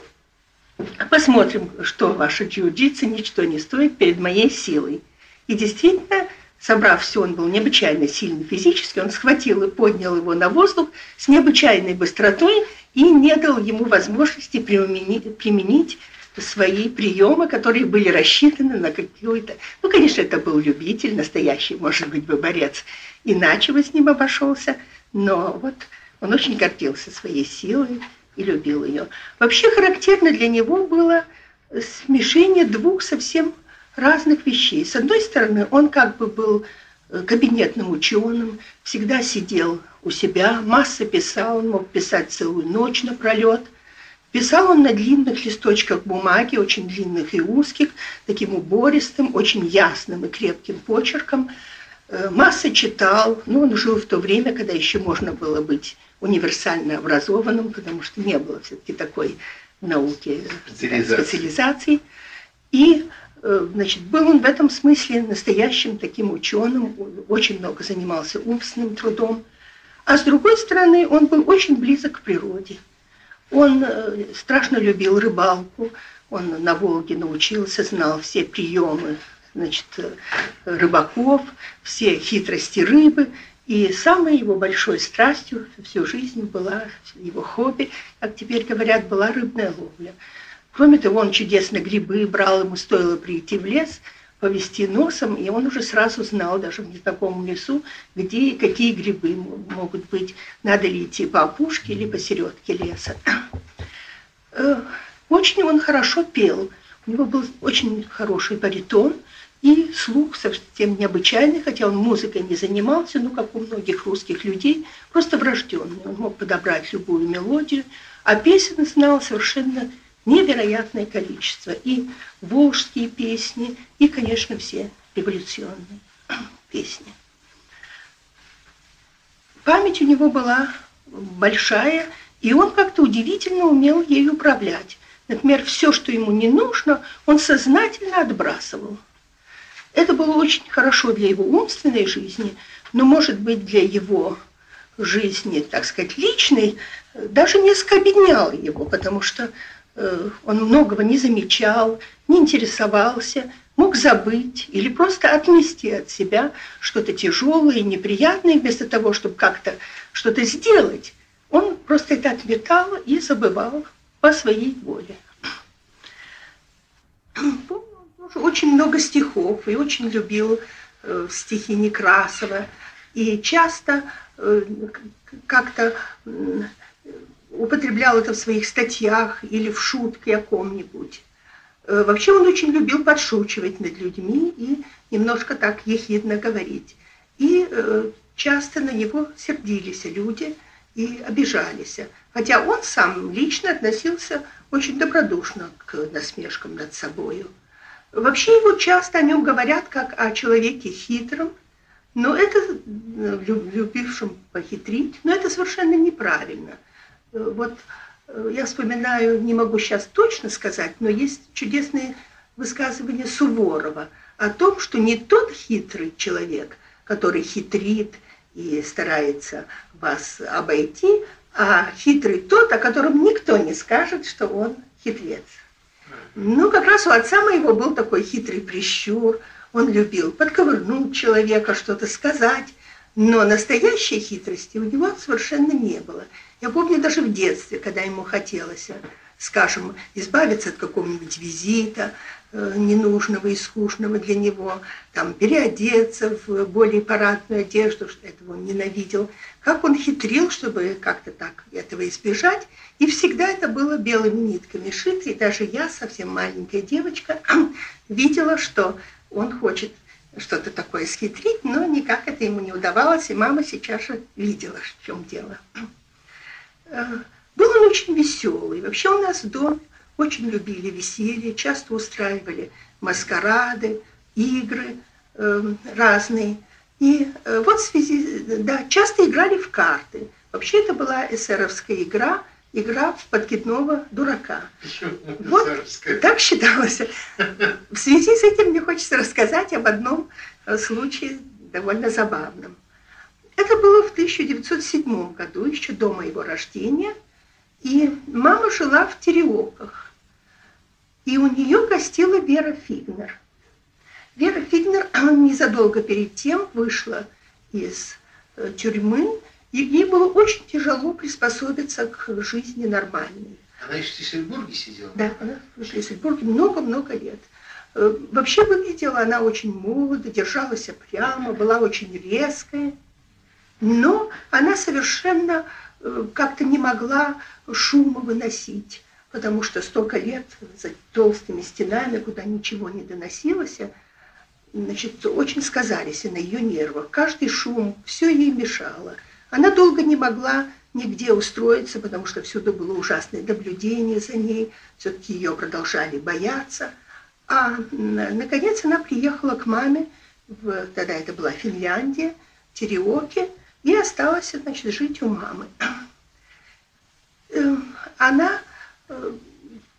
посмотрим, что ваше джиу-джитсо ничто не стоит перед моей силой. И действительно, собрав все, он был необычайно сильный физически, он схватил и поднял его на воздух с необычайной быстротой и не дал ему возможности применить, применить свои приемы, которые были рассчитаны на какой-то... Ну, конечно, это был любитель, настоящий, может быть, бы борец. Иначе бы с ним обошелся. Но вот он очень гордился своей силой и любил ее. Вообще характерно для него было смешение двух совсем разных вещей. С одной стороны, он как бы был кабинетным ученым, всегда сидел у себя, масса писал, он мог писать целую ночь напролет – Писал он на длинных листочках бумаги, очень длинных и узких, таким убористым, очень ясным и крепким почерком. Э, масса читал, но он жил в то время, когда еще можно было быть универсально образованным, потому что не было все-таки такой науки специализации. специализации. И э, значит, был он в этом смысле настоящим таким ученым, очень много занимался умственным трудом. А с другой стороны, он был очень близок к природе. Он э, страшно любил рыбалку, он на Волге научился, знал все приемы значит, э, рыбаков, все хитрости рыбы. И самой его большой страстью всю жизнь была его хобби, как теперь говорят, была рыбная ловля. Кроме того, он чудесно грибы брал, ему стоило прийти в лес, повести носом, и он уже сразу знал, даже в незнакомом лесу, где и какие грибы могут быть. Надо ли идти по опушке или по середке леса. Э, очень он хорошо пел. У него был очень хороший баритон и слух совсем необычайный, хотя он музыкой не занимался, но, как у многих русских людей, просто врожденный. Он мог подобрать любую мелодию, а песен знал совершенно невероятное количество. И волжские песни, и, конечно, все революционные песни. Память у него была большая, и он как-то удивительно умел ею управлять. Например, все, что ему не нужно, он сознательно отбрасывал. Это было очень хорошо для его умственной жизни, но, может быть, для его жизни, так сказать, личной, даже несколько объединяло его, потому что он многого не замечал, не интересовался, мог забыть или просто отнести от себя что-то тяжелое, неприятное, вместо того, чтобы как-то что-то сделать. Он просто это отметал и забывал по своей воле. Очень много стихов и очень любил э, стихи Некрасова. И часто э, как-то употреблял это в своих статьях или в шутке о ком-нибудь. Э, вообще он очень любил подшучивать над людьми и немножко так ехидно говорить. И э, часто на него сердились люди и обижались. Хотя он сам лично относился очень добродушно к насмешкам над собою. Вообще его часто о нем говорят как о человеке хитром, но это э, любившем похитрить, но это совершенно неправильно – вот э, я вспоминаю, не могу сейчас точно сказать, но есть чудесные высказывания Суворова о том, что не тот хитрый человек, который хитрит и старается вас обойти, а хитрый тот, о котором никто не скажет, что он хитрец. Ну, как раз у отца моего был такой хитрый прищур. Он любил подковырнуть человека, что-то сказать, но настоящей хитрости у него совершенно не было. Я помню даже в детстве, когда ему хотелось, скажем, избавиться от какого-нибудь визита э, ненужного и скучного для него, там, переодеться в более парадную одежду, что этого он ненавидел. Как он хитрил, чтобы как-то так этого избежать. И всегда это было белыми нитками шито. И даже я, совсем маленькая девочка, видела, что он хочет что-то такое схитрить, но никак это ему не удавалось, и мама сейчас же видела, в чем дело. Э, был он очень веселый. Вообще у нас в доме очень любили веселье, часто устраивали маскарады, игры э, разные. И э, вот в связи, да, часто играли в карты. Вообще это была эсеровская игра, игра в подкидного дурака. Вот так считалось. В связи с этим мне хочется рассказать об одном э, случае довольно забавном. Это было в 1907 году, еще до моего рождения, и мама жила в Тереоках. И у нее гостила Вера Фигнер. Вера Фигнер незадолго перед тем вышла из э, тюрьмы, и ей было очень тяжело приспособиться к жизни нормальной. Она еще в Шлиссельбурге сидела? Да, она в Шлиссельбурге много-много лет. Э, вообще выглядела она очень молодо, держалась прямо, была очень резкая. Но она совершенно э, как-то не могла шума выносить, потому что столько лет за толстыми стенами, куда ничего не доносилось, значит, очень сказались на ее нервах. Каждый шум, все ей мешало. Она долго не могла нигде устроиться, потому что всюду было ужасное наблюдение за ней, все-таки ее продолжали бояться. А наконец она приехала к маме, в, тогда это была Финляндия, Тереоке, и осталась, значит, жить у мамы. Эм, она, э,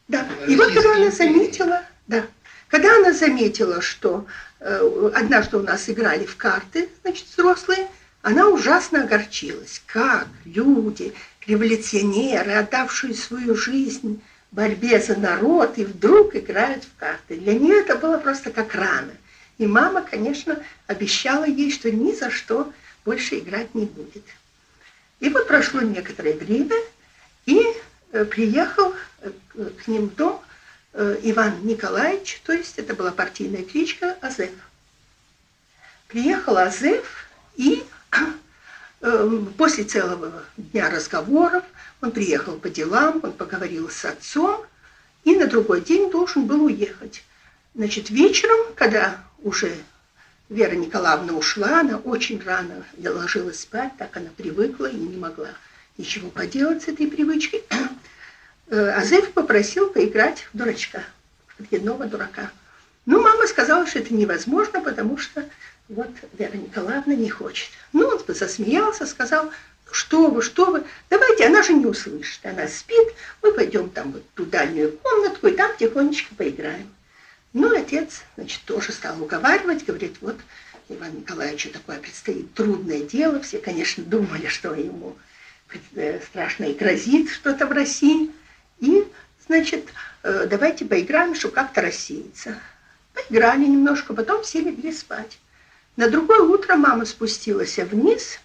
да, и вот когда она заметила, да, когда она заметила, что э, однажды у нас играли в карты, значит, взрослые, она ужасно огорчилась. Как люди, революционеры, отдавшие свою жизнь борьбе за народ, и вдруг играют в карты. Для нее это было просто как рана. И мама, конечно, обещала ей, что ни за что больше играть не будет. И вот прошло некоторое время, и э, приехал э, к ним в дом э, Иван Николаевич, то есть это была партийная кличка Азеф. Приехал Азеф, и после целого дня разговоров он приехал по делам, он поговорил с отцом, и на другой день должен был уехать. Значит, вечером, когда уже Вера Николаевна ушла, она очень рано ложилась спать, так она привыкла и не могла ничего поделать с этой привычкой. Э, Азеф попросил поиграть в дурачка, в очередного дурака. Ну, мама сказала, что это невозможно, потому что вот Вера Николаевна не хочет. Ну, он засмеялся, сказал, ну, что вы, что вы, давайте, она же не услышит, она спит, мы пойдем там вот ту дальнюю комнатку и там тихонечко поиграем. Ну, отец, значит, тоже стал уговаривать, говорит, вот Иван Николаевичу такое предстоит трудное дело. Все, конечно, думали, что ему э, страшно и грозит что-то в России. И, значит, э, давайте поиграем, чтобы как-то рассеяться. Поиграли немножко, потом все легли спать. На другое утро мама спустилась вниз,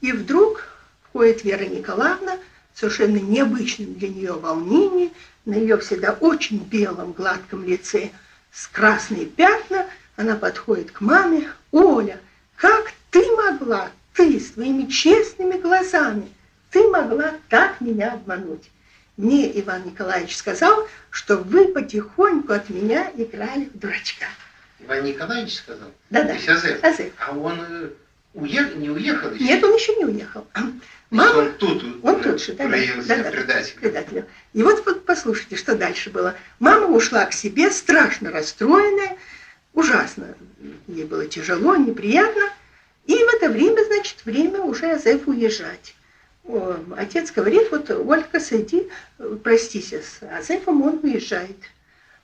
и вдруг входит Вера Николаевна, совершенно необычным для нее волнении, на ее всегда очень белом, гладком лице – с красные пятна, она подходит к маме. «Оля, как ты могла, ты с твоими честными глазами, ты могла так меня обмануть?» Мне Иван Николаевич сказал, что вы потихоньку от меня играли в дурачка. Иван Николаевич сказал? Да-да. Азеф. Азеф. А он э, уех... не уехал еще? Нет, он еще не уехал. Мама, он тут, он тут же, да, да, да, предателем. предателем. И вот, вот послушайте, что дальше было. Мама ушла к себе, страшно расстроенная, ужасно. Ей было тяжело, неприятно. И в это время, значит, время уже Азеф уезжать. Отец говорит, вот, Ольга, сойди, простись с Азефом, он уезжает.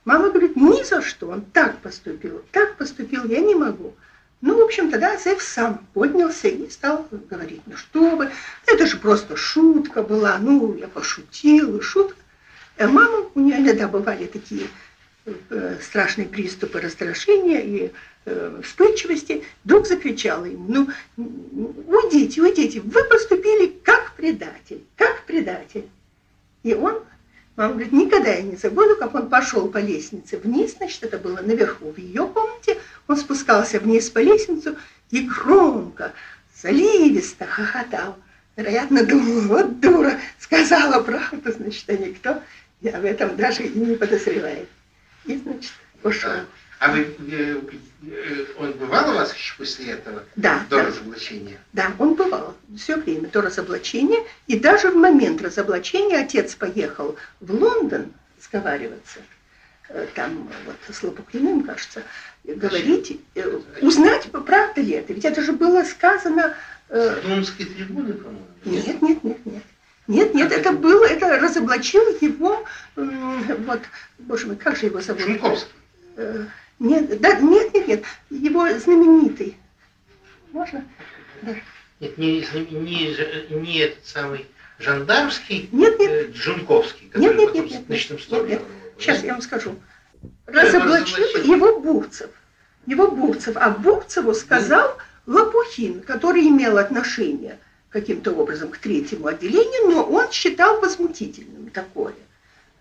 Мама говорит, ни за что, он так поступил, так поступил, я не могу. Ну, в общем, тогда Зев сам поднялся и стал говорить, ну что вы, это же просто шутка была, ну, я пошутил, и шутка. А мама, у нее иногда бывали такие э, страшные приступы раздражения и э, вспыльчивости, вдруг закричала ему, ну, уйдите, уйдите, вы поступили как предатель, как предатель. И он Мама говорит, никогда я не забуду, как он пошел по лестнице вниз, значит, это было наверху в ее комнате, он спускался вниз по лестнице и громко, заливисто хохотал. Вероятно, думал, вот дура, сказала правду, значит, а никто я об этом даже и не подозревает. И, значит, ушел. А вы, э, он бывал у вас еще после этого? Да. До да. разоблачения? Да, он бывал все время до разоблачения. И даже в момент разоблачения отец поехал в Лондон сговариваться. Э, там вот с Лопухиным, кажется, говорить, э, узнать, правда ли это. Ведь это же было сказано... С Думской трибуны, по-моему? Нет, нет, нет, нет. Нет, нет, это было, это разоблачил его, вот, боже мой, как же его зовут? Шумковский. Нет, да, нет, нет, нет, его знаменитый. Можно? Да. Нет, не, не, не этот самый жандармский, нет, нет. Э, Джунковский, который нет, нет, нет, нет, нет, нет, нет. Сейчас я вам скажу. Разоблачил его Бурцев. Его Бурцев. А Бурцеву сказал Лопухин, который имел отношение каким-то образом к третьему отделению, но он считал возмутительным такое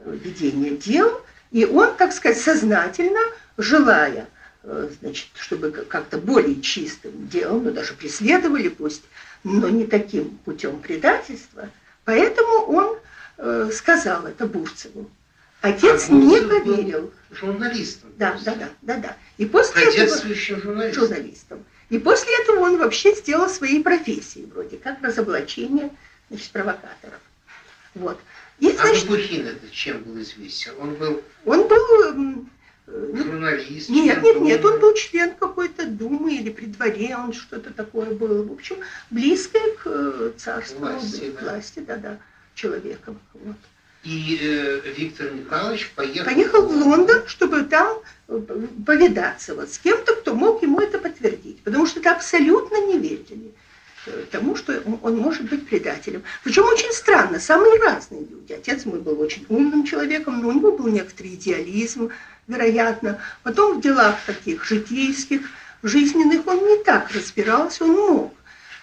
ведение дел. И он, так сказать, сознательно желая, э, значит, чтобы как-то более чистым делом, ну даже преследовали пусть, но не таким путем предательства. Поэтому он э, сказал это Бурцеву. Отец а не поверил. Журналистом. Да, да, да, да, да. И после этого журналистом. журналистом. И после этого он вообще сделал своей профессией, вроде как разоблачение значит, провокаторов. Вот. И, а значит, Бухин это чем был известен? Он был... Он был Журналист? Нет, нет, нет, он был член какой-то думы или при дворе, он что-то такое было. В общем, близкое к э, царству, власти, к власти да, да, человеком. Вот. И э, Виктор Николаевич поехал... Поехал в Лондон, чтобы там э, повидаться вот с кем-то, кто мог ему это подтвердить. Потому что это абсолютно не верили э, тому, что он может быть предателем. Причем очень странно, самые разные люди. Отец мой был очень умным человеком, но у него был некоторый идеализм, вероятно. Потом в делах таких житейских, жизненных он не так разбирался, он мог.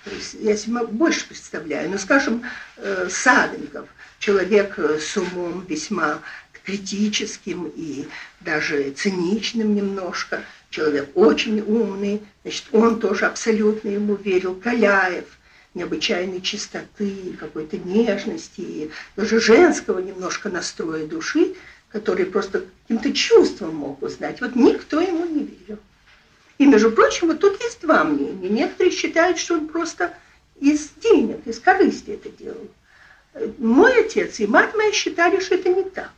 То есть я себе больше представляю. Ну, скажем, э, Саденков, человек э, с умом весьма критическим и даже циничным немножко. Человек очень умный, значит, он тоже абсолютно ему верил. Каляев, необычайной чистоты, какой-то нежности, даже женского немножко настроя души, который просто каким-то чувством мог узнать. Вот никто ему не верил. И, между прочим, вот тут есть два мнения. Некоторые считают, что он просто из денег, из корысти это делал. Мой отец и мать моя считали, что это не так.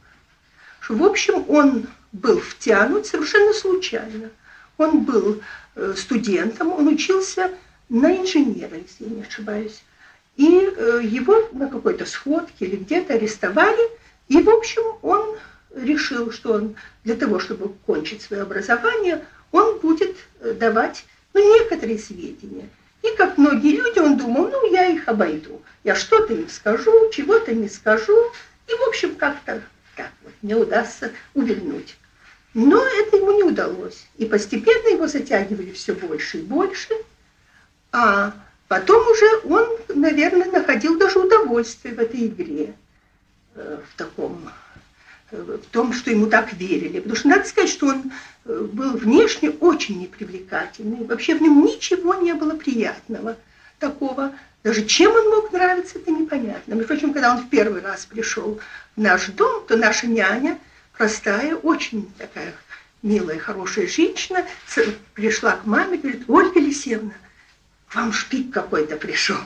Что, в общем, он был втянут совершенно случайно. Он был э, студентом, он учился на инженера, если я не ошибаюсь. И э, его на какой-то сходке или где-то арестовали. И, в общем, он решил, что он для того, чтобы кончить свое образование, он будет э, давать ну, некоторые сведения. И как многие люди, он думал, ну, я их обойду. Я что-то им скажу, чего-то не скажу. И, в общем, как-то так вот мне удастся увильнуть. Но это ему не удалось. И постепенно его затягивали все больше и больше. А потом уже он, наверное, находил даже удовольствие в этой игре. Э, в таком в том, что ему так верили. Потому что надо сказать, что он э, был внешне очень непривлекательный. Вообще в нем ничего не было приятного такого. Даже чем он мог нравиться, это непонятно. Между прочим, когда он в первый раз пришел в наш дом, то наша няня, простая, очень такая милая, хорошая женщина, пришла к маме и говорит, Ольга Елисеевна, вам шпик какой-то пришел.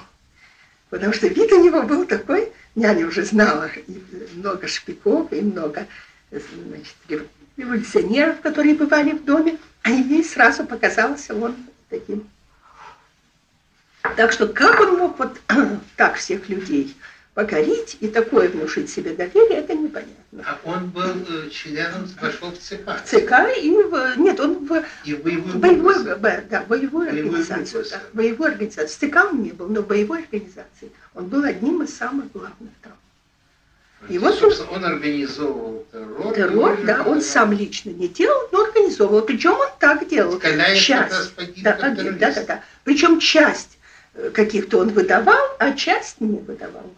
Потому что вид у него был такой, Няня уже знала и много шпиков, и много значит, революционеров, которые бывали в доме, а ей сразу показался он таким. Так что как он мог вот так всех людей покорить и такое внушить себе доверие, это непонятно. А он был э, членом, вошел в ЦК? В ЦК и в... Нет, он в... И в боевую, боевую, б, да, боевую организацию. Да, боевую организацию. В ЦК он не был, но в боевой организации. Он был одним из самых главных там. И вот собственно, он организовывал террор. Террор, да, он сам лично не делал, но организовывал. Причем он так делал. Скаляев часть, да, да, да, да. Причем часть э, каких-то он выдавал, а часть не выдавал.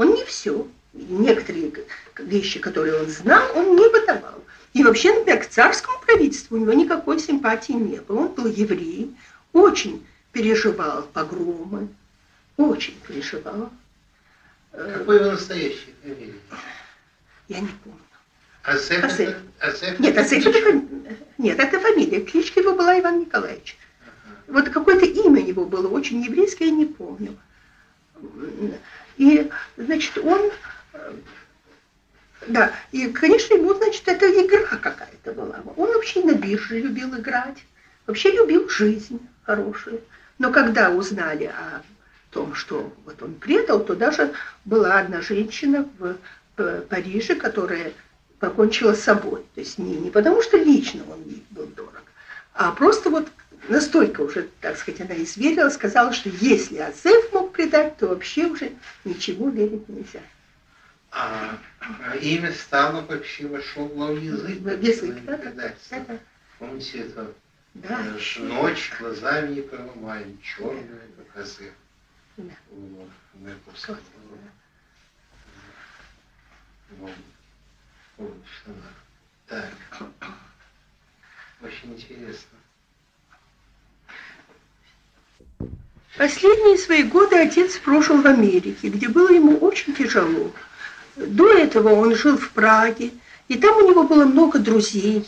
Он не все. Некоторые вещи, которые он знал, он не выдавал. И вообще, например, к царскому правительству у него никакой симпатии не было. Он был еврей, очень переживал погромы, очень переживал. Какой его настоящий фамилия? Я не помню. Асеф? Асеф. Асеф? Нет, Асеф это. Нет, это фамилия. Кличка его была Иван Николаевич. Ага. Вот какое-то имя его было очень еврейское, я не помню. И, значит, он... Да, и, конечно, ему, значит, это игра какая-то была. Он вообще на бирже любил играть, вообще любил жизнь хорошую. Но когда узнали о том, что вот он предал, то даже была одна женщина в Париже, которая покончила с собой. То есть не, не потому, что лично он ей был дорог, а просто вот настолько уже, так сказать, она изверила, сказала, что если Азеф мог предать, то вообще уже ничего верить нельзя. А, а имя стало вообще вошел в язык. В язык, да, да, да. Помните это? Да. Э, ночь глазами не промывали, черная, как Азеф. Да. Вот, вот, так. Очень интересно. Последние свои годы отец прожил в Америке, где было ему очень тяжело. До этого он жил в Праге, и там у него было много друзей.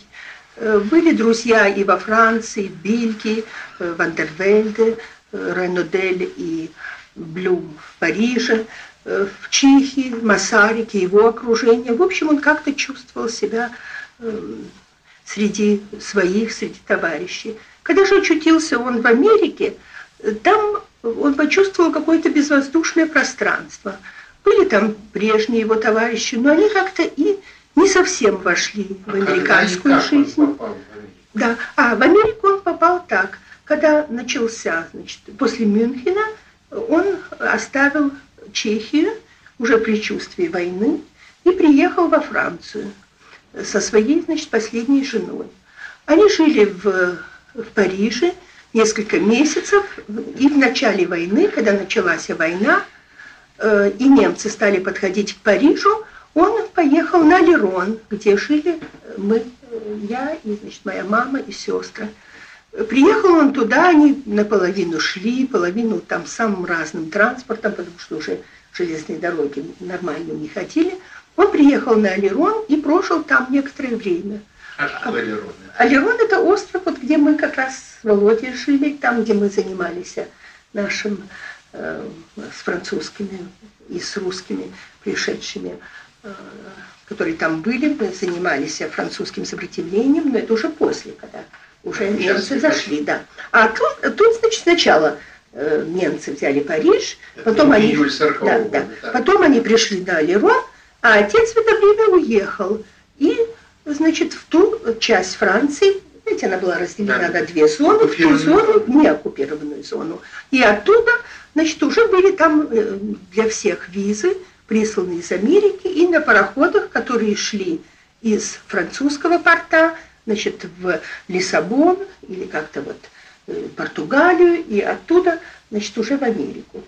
Э, были друзья и во Франции, в Бельгии, э, Вандервельде, э, Ренодель и Блюм в Париже, в Чехии, в Масарике, его окружение. В общем, он как-то чувствовал себя среди своих, среди товарищей. Когда же очутился он в Америке, там он почувствовал какое-то безвоздушное пространство. Были там прежние его товарищи, но они как-то и не совсем вошли в американскую жизнь. Да, а в Америку он попал так, когда начался, значит, после Мюнхена, он оставил Чехию уже при чувстве войны и приехал во Францию со своей, значит, последней женой. Они жили в, в Париже, несколько месяцев, и в начале войны, когда началась война, э, и немцы стали подходить к Парижу, он поехал на Лерон, где жили мы, я и, значит, моя мама и сестра. Приехал он туда, они наполовину шли, половину там самым разным транспортом, потому что уже железные дороги нормально не ходили. Он приехал на Алерон и прожил там некоторое время. А что Алерон? Алерон это остров, вот где мы как раз с Володей жили, там, где мы занимались нашим э, с французскими и с русскими пришедшими, э, которые там были, мы занимались французским сопротивлением, но это уже после, когда уже немцы зашли, да. А тут, тут значит, сначала э, немцы взяли Париж, Это потом они, июль 40-го да, да, потом они пришли до Лерон, а отец в это время уехал. И, значит, в ту часть Франции, знаете, она была разделена Да. на две зоны, в ту зону, неоккупированную зону. И оттуда, значит, уже были там э, для всех визы, присланы из Америки, и на пароходах, которые шли из французского порта, значит, в Лиссабон или как-то вот э, Португалию, и оттуда, значит, уже в Америку.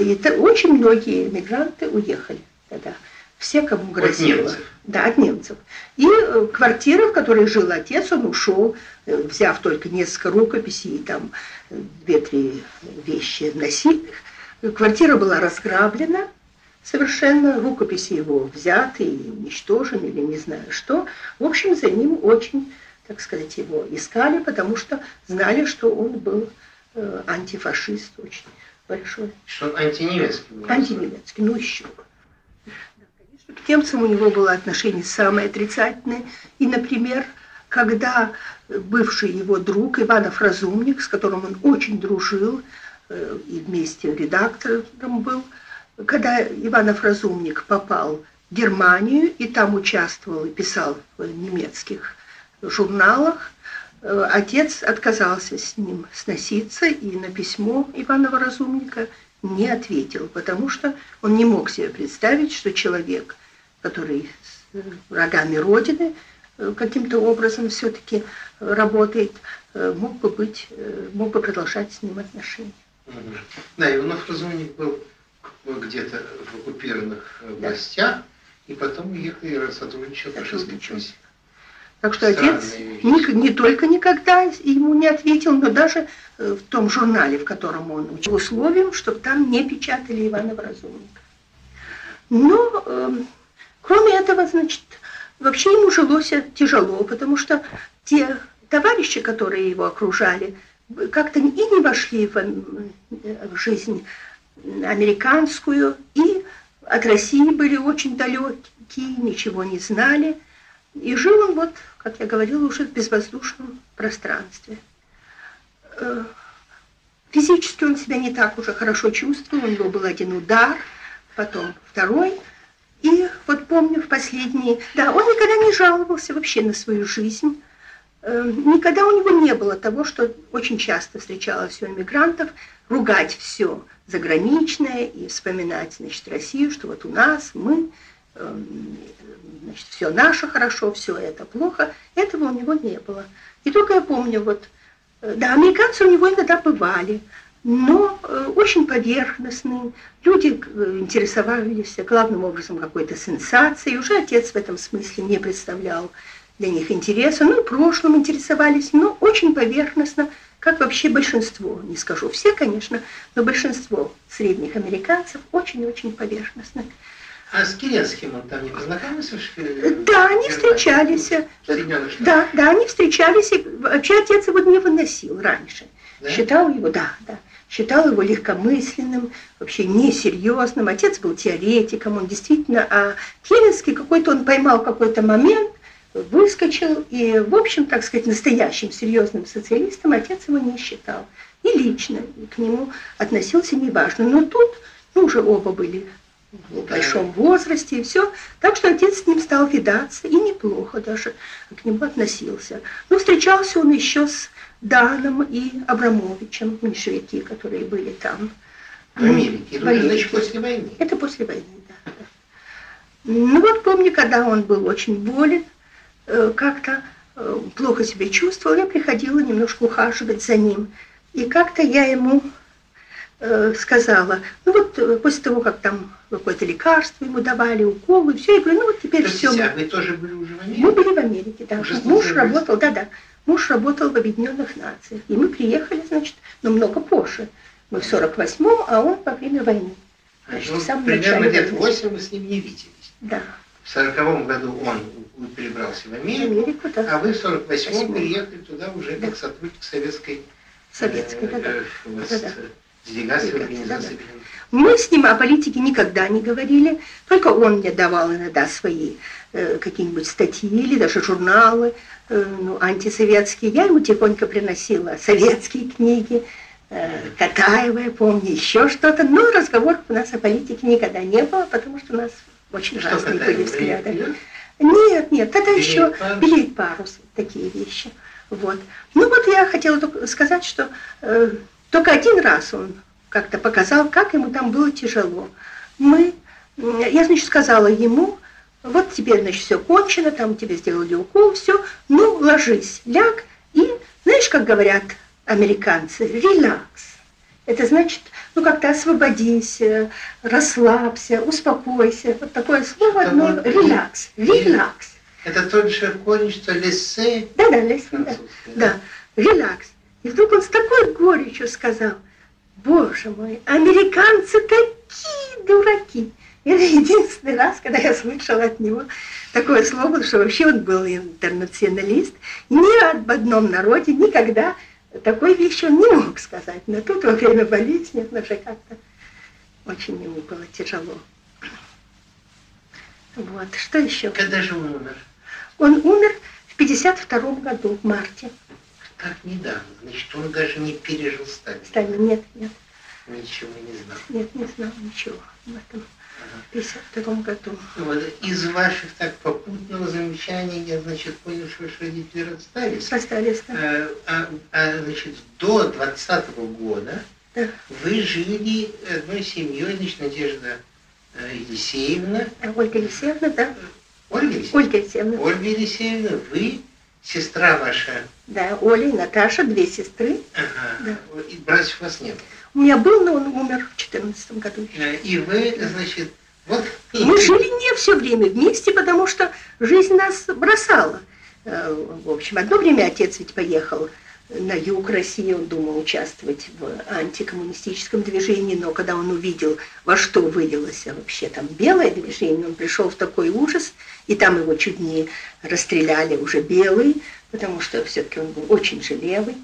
И это очень многие мигранты уехали тогда. Все, кому грозило. немцев. Да, от немцев. И э, квартира, в которой жил отец, он ушел, э, взяв только несколько рукописей и там э, две-три вещи носильных. Э, Квартира была разграблена совершенно, рукописи его взяты и уничтожены или не знаю что. В общем, за ним очень, так сказать, его искали, потому что знали, что он был антифашист очень большой. Что он антинемецкий был. Антинемецкий, ну еще бы. К немцам у него было отношение самое отрицательное. И, например, когда бывший его друг Иванов Разумник, с которым он очень дружил, э, и вместе редактором был, когда Иванов Разумник попал в Германию и там участвовал и писал в немецких журналах, э, отец отказался с ним сноситься и на письмо Иванова Разумника не ответил, потому что он не мог себе представить, что человек, который с э, врагами Родины э, каким-то образом все-таки работает, э, мог бы быть, мог бы продолжать с ним отношения. Да, Иванов Разумник был где-то в оккупированных Да. властях, и потом уехал и сотрудничал по Сотрудничал. Шестой Так что отец Странные не, не только никогда ему не ответил, но даже э, в том журнале, в котором он учил, условием, чтобы там не печатали Иванова Разумника. Но, эм, кроме этого, значит, вообще ему жилось тяжело, потому что те товарищи, которые его окружали, как-то и не вошли в, м, в жизнь американскую, и от России были очень далекие, ничего не знали. И жил он вот, как я говорила, уже в безвоздушном пространстве. Э, Физически он себя не так уже хорошо чувствовал, у него был один удар, потом второй. И вот помню в последние... Да, он никогда не жаловался вообще на свою жизнь. Э, Никогда у него не было того, что очень часто встречалось у иммигрантов, ругать все заграничное и вспоминать, значит, Россию, что вот у нас мы, значит, все наше хорошо, все это плохо. Этого у него не было. И только я помню, вот, э, да, американцы у него иногда бывали, но э, очень поверхностные. Люди э, интересовались главным образом какой-то сенсацией. Уже отец в этом смысле не представлял для них интереса. Ну, в прошлом интересовались, но очень поверхностно, как вообще большинство, не скажу все, конечно, но большинство средних американцев очень-очень поверхностно. А с Керенским он там не познакомился? Да, они встречались. Да, да, они встречались, и вообще отец его не выносил раньше. Да? Считал его, да, да, считал его легкомысленным, вообще несерьезным. Отец был теоретиком, он действительно, а Керенский какой-то, он поймал какой-то момент, выскочил, и, в общем, так сказать, настоящим серьезным социалистом отец его не считал. И лично к нему относился неважно. Но тут, ну, уже оба были в большом возрасте и все. Так что отец с ним стал видаться, и неплохо даже к нему относился. Но встречался он еще с Даном и Абрамовичем, меньшевики, которые были там. В Америке. В Америке. значит, после войны. Это после войны, да. Ну вот помню, когда он был очень болен, э, как-то э, плохо себя чувствовал, я приходила немножко ухаживать за ним. И как-то я ему сказала, ну вот э, после того, как там какое-то лекарство ему давали, уколы, все, я говорю, ну вот теперь все. Подождите, а вы тоже были уже в Америке? Мы были в Америке, да. Уже Муж работал, да-да. Муж работал в Объединенных Нациях. И мы приехали, значит, но много позже. Мы в 48-м, а он во время войны. Значит, Ну, в самом примерно начале лет войны. 8 мы с ним не виделись. Да, В 40 году он перебрался в в Америку, Америку, да. а вы в 48-м Восьмом. переехали туда уже Да. как сотрудник советской Советской, э, э, э, да-да. Объединенных Мы с ним о политике никогда не говорили, только он мне давал иногда свои э, какие-нибудь статьи или даже журналы э, ну, антисоветские. Я ему тихонько приносила советские книги, э, Катаева, я помню, еще что-то. Но разговоров у нас о политике никогда не было, потому что у нас очень Что разные были взгляды. Нет, нет, тогда Белеет еще парус? белеет парус, такие вещи. Вот. Ну вот я хотела только сказать, что э, только один раз он как-то показал, как ему там было тяжело. Мы, я, значит, сказала ему, вот теперь, значит, все кончено, там тебе сделали укол, все, ну, ложись, ляг, и, знаешь, как говорят американцы, релакс. Это значит, ну, как-то освободись, расслабься, успокойся. Вот такое слово одно, вот релакс, релакс. Это тот же корень, что лессе Да-да, Леся, да. Да, релакс. И вдруг он с такой горечью сказал, боже мой, американцы такие дураки. Это единственный раз, когда я слышала от него такое слово, что вообще он был интернационалист. Ни об одном народе никогда такой вещи он не мог сказать. Но тут во время болезни это уже как-то очень ему было тяжело. Вот, что еще? Когда же он умер? Он умер в 52 году, в марте. Так недавно. Значит, он даже не пережил Сталина. Сталин, нет, нет, Ничего не знал. нет, не знал ничего об этом в 52 году. Вот, из ваших так попутного замечания я, значит, понял, что ваши родители расстались. Остались, да. А, а- а, значит, до 20 года Да. вы жили одной семьей, значит, Надежда э, Елисеевна, А Ольга Елисеевна, да. Ольга Елисеевна, Ольга Елисеевна. Ольга Елисеевна, вы, сестра ваша, Да, Оля и Наташа, две сестры. ага, Да. и братьев у вас не было. У меня был, но он умер в 14 году. Э, И вы, значит, вот... Мы жили не все время вместе, потому что жизнь нас бросала. Э, В общем, одно время отец ведь поехал на юг России, он думал участвовать в антикоммунистическом движении, но когда он увидел, во что вылилось вообще там белое движение, он пришел в такой ужас, и там его чуть не расстреляли уже белый, потому что все-таки он был очень же левый.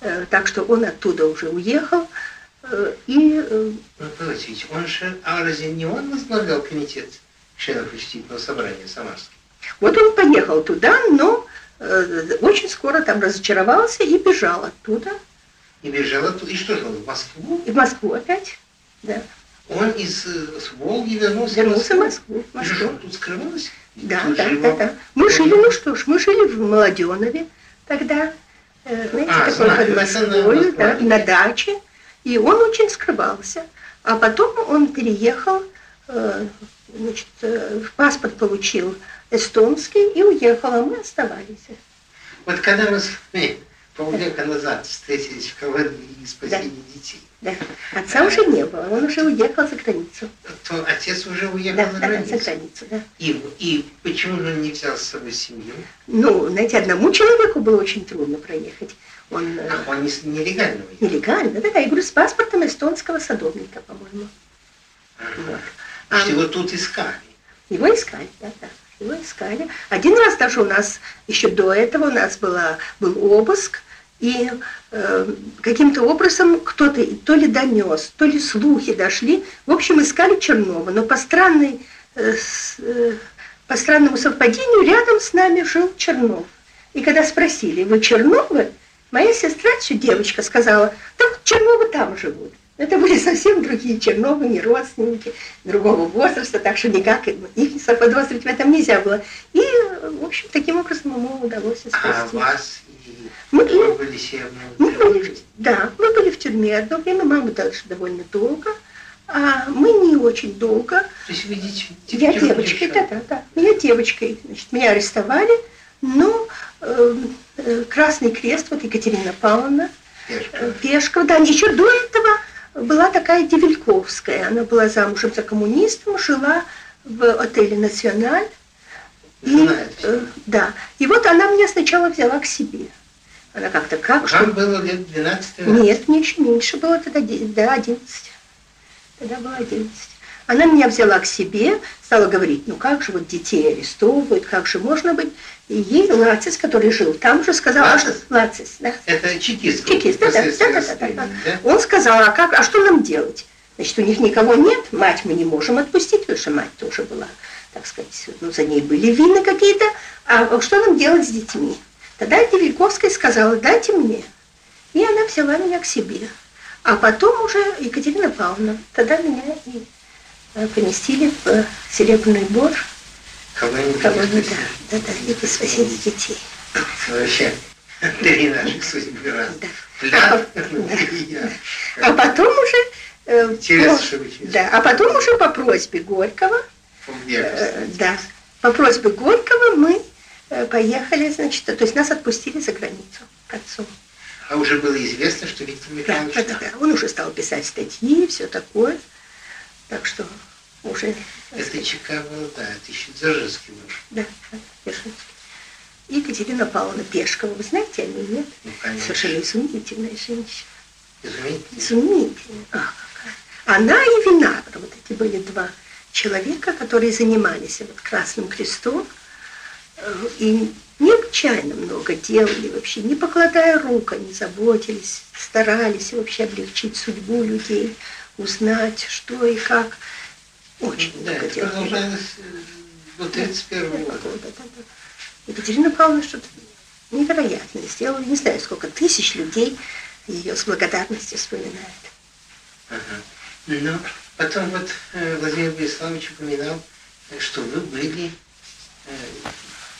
Э, Так что он оттуда уже уехал, э, и э, Ну, подождите, он же, а разве не он возглавлял комитет членов учредительного собрания Самарский? Вот он поехал туда, но э, очень скоро там разочаровался и бежал оттуда. И бежал оттуда. И что же он, в Москву? И в Москву опять. Да. Он из э, с Волги вернулся, Вернулся в Москву. Москву. в И что, Москву. тут скрывался? Да, да, да, да. Мы жили, ну что ж, мы жили в Молоденове тогда, э, знаете, А, такой под Москвой, да, на даче. И он очень скрывался. А потом он переехал, э, значит, э, паспорт получил эстонский и уехал, а мы оставались. Вот когда мы с вами полвека назад встретились в Каларии и спасили детей, Да. Отца уже не было, он уже уехал за границу. то отец уже уехал Да, за да, за границу. границу, да. И, и почему же он не взял с собой семью? Ну, знаете, одному человеку было очень трудно проехать. Он э, Ах, он не, нелегально уехал. нелегально, да, да, я говорю, с паспортом эстонского садовника, по-моему. Вот. А его тут искали. его искали, да, да, его искали. Один раз даже у нас, еще до этого у нас была, был обыск, и э, каким-то образом кто-то то ли донес, то ли слухи дошли. В общем, искали Чернова, но по странной, э, с- э, по странному совпадению рядом с нами жил Чернов. И когда спросили, вы Черновы? Моя сестра, еще девочка, сказала, да вот Черновы там живут. Это были совсем другие Черновы, не родственники, другого возраста, так что никак их заподозрить в этом нельзя было. И, э, в общем, таким образом ему удалось А спасти. вас и Мы, Ольгу Елисеевну мы были, да, мы были в тюрьме одно время, мама дальше довольно долго, а мы не очень долго. То есть вы дети- Я девочкой, да, да, да. Меня девочкой, значит, меня арестовали, но э, э, Красный Крест, вот Екатерина Павловна, Пешка. э, Пешкова, да, еще до этого была такая Девельковская. Она была замужем за коммунистом, жила в отеле «Националь». Э, да. И вот она меня сначала взяла к себе. Она как-то как, что... Вам было лет 12 Нет, мне еще меньше было тогда, да, 11. Тогда было 11. Она меня взяла к себе, стала говорить, ну как же вот детей арестовывают, как же можно быть. И ей Лацис, который жил там же, сказал, а что... Лацис? Лацис, да. Это чекист. Чекист, да, да, да, да, да, да. Он сказал, а как, а что нам делать? Значит, у них никого нет, мать мы не можем отпустить, потому что мать тоже была, так сказать, ну, за ней были вины какие-то, а что нам делать с детьми? Тогда Девельковская сказала, дайте мне. И она взяла меня к себе. А потом уже Екатерина Павловна, тогда меня и э, поместили в Серебряный Бор, колонию, да, да, да, и по спасению детей. Вообще, три наших судьбы раз. Да. Пляд, Да. и я. А потом уже... э, что вы через Да, а потом уже по просьбе Горького. Э, Да. По просьбе Горького мы э, поехали, значит, то есть нас отпустили за границу к отцу. А уже было известно, что Виктор Михайлович да, да, да. Он уже стал писать статьи, все такое. Так что уже... Это ЧК было, да, это еще Дзержинский был. Да, Дзержинский. И Екатерина Павловна Пешкова, вы знаете о ней, нет? Ну, конечно. Совершенно изумительная женщина. Изумительно. Изумительная. Ах, какая. Она и Винагра, вот эти были два человека, которые занимались вот Красным Крестом. э, И необычайно много делали вообще, не покладая рук, они заботились, старались вообще облегчить судьбу людей, узнать, что и как. Очень Да, много это делали. продолжалось э, до 31 года. года, да, да. Екатерина Павловна что-то невероятное сделала. Не знаю, сколько тысяч людей ее с благодарностью вспоминают. Ага. Потом вот э, Владимир Бориславович упоминал, э, что вы были э,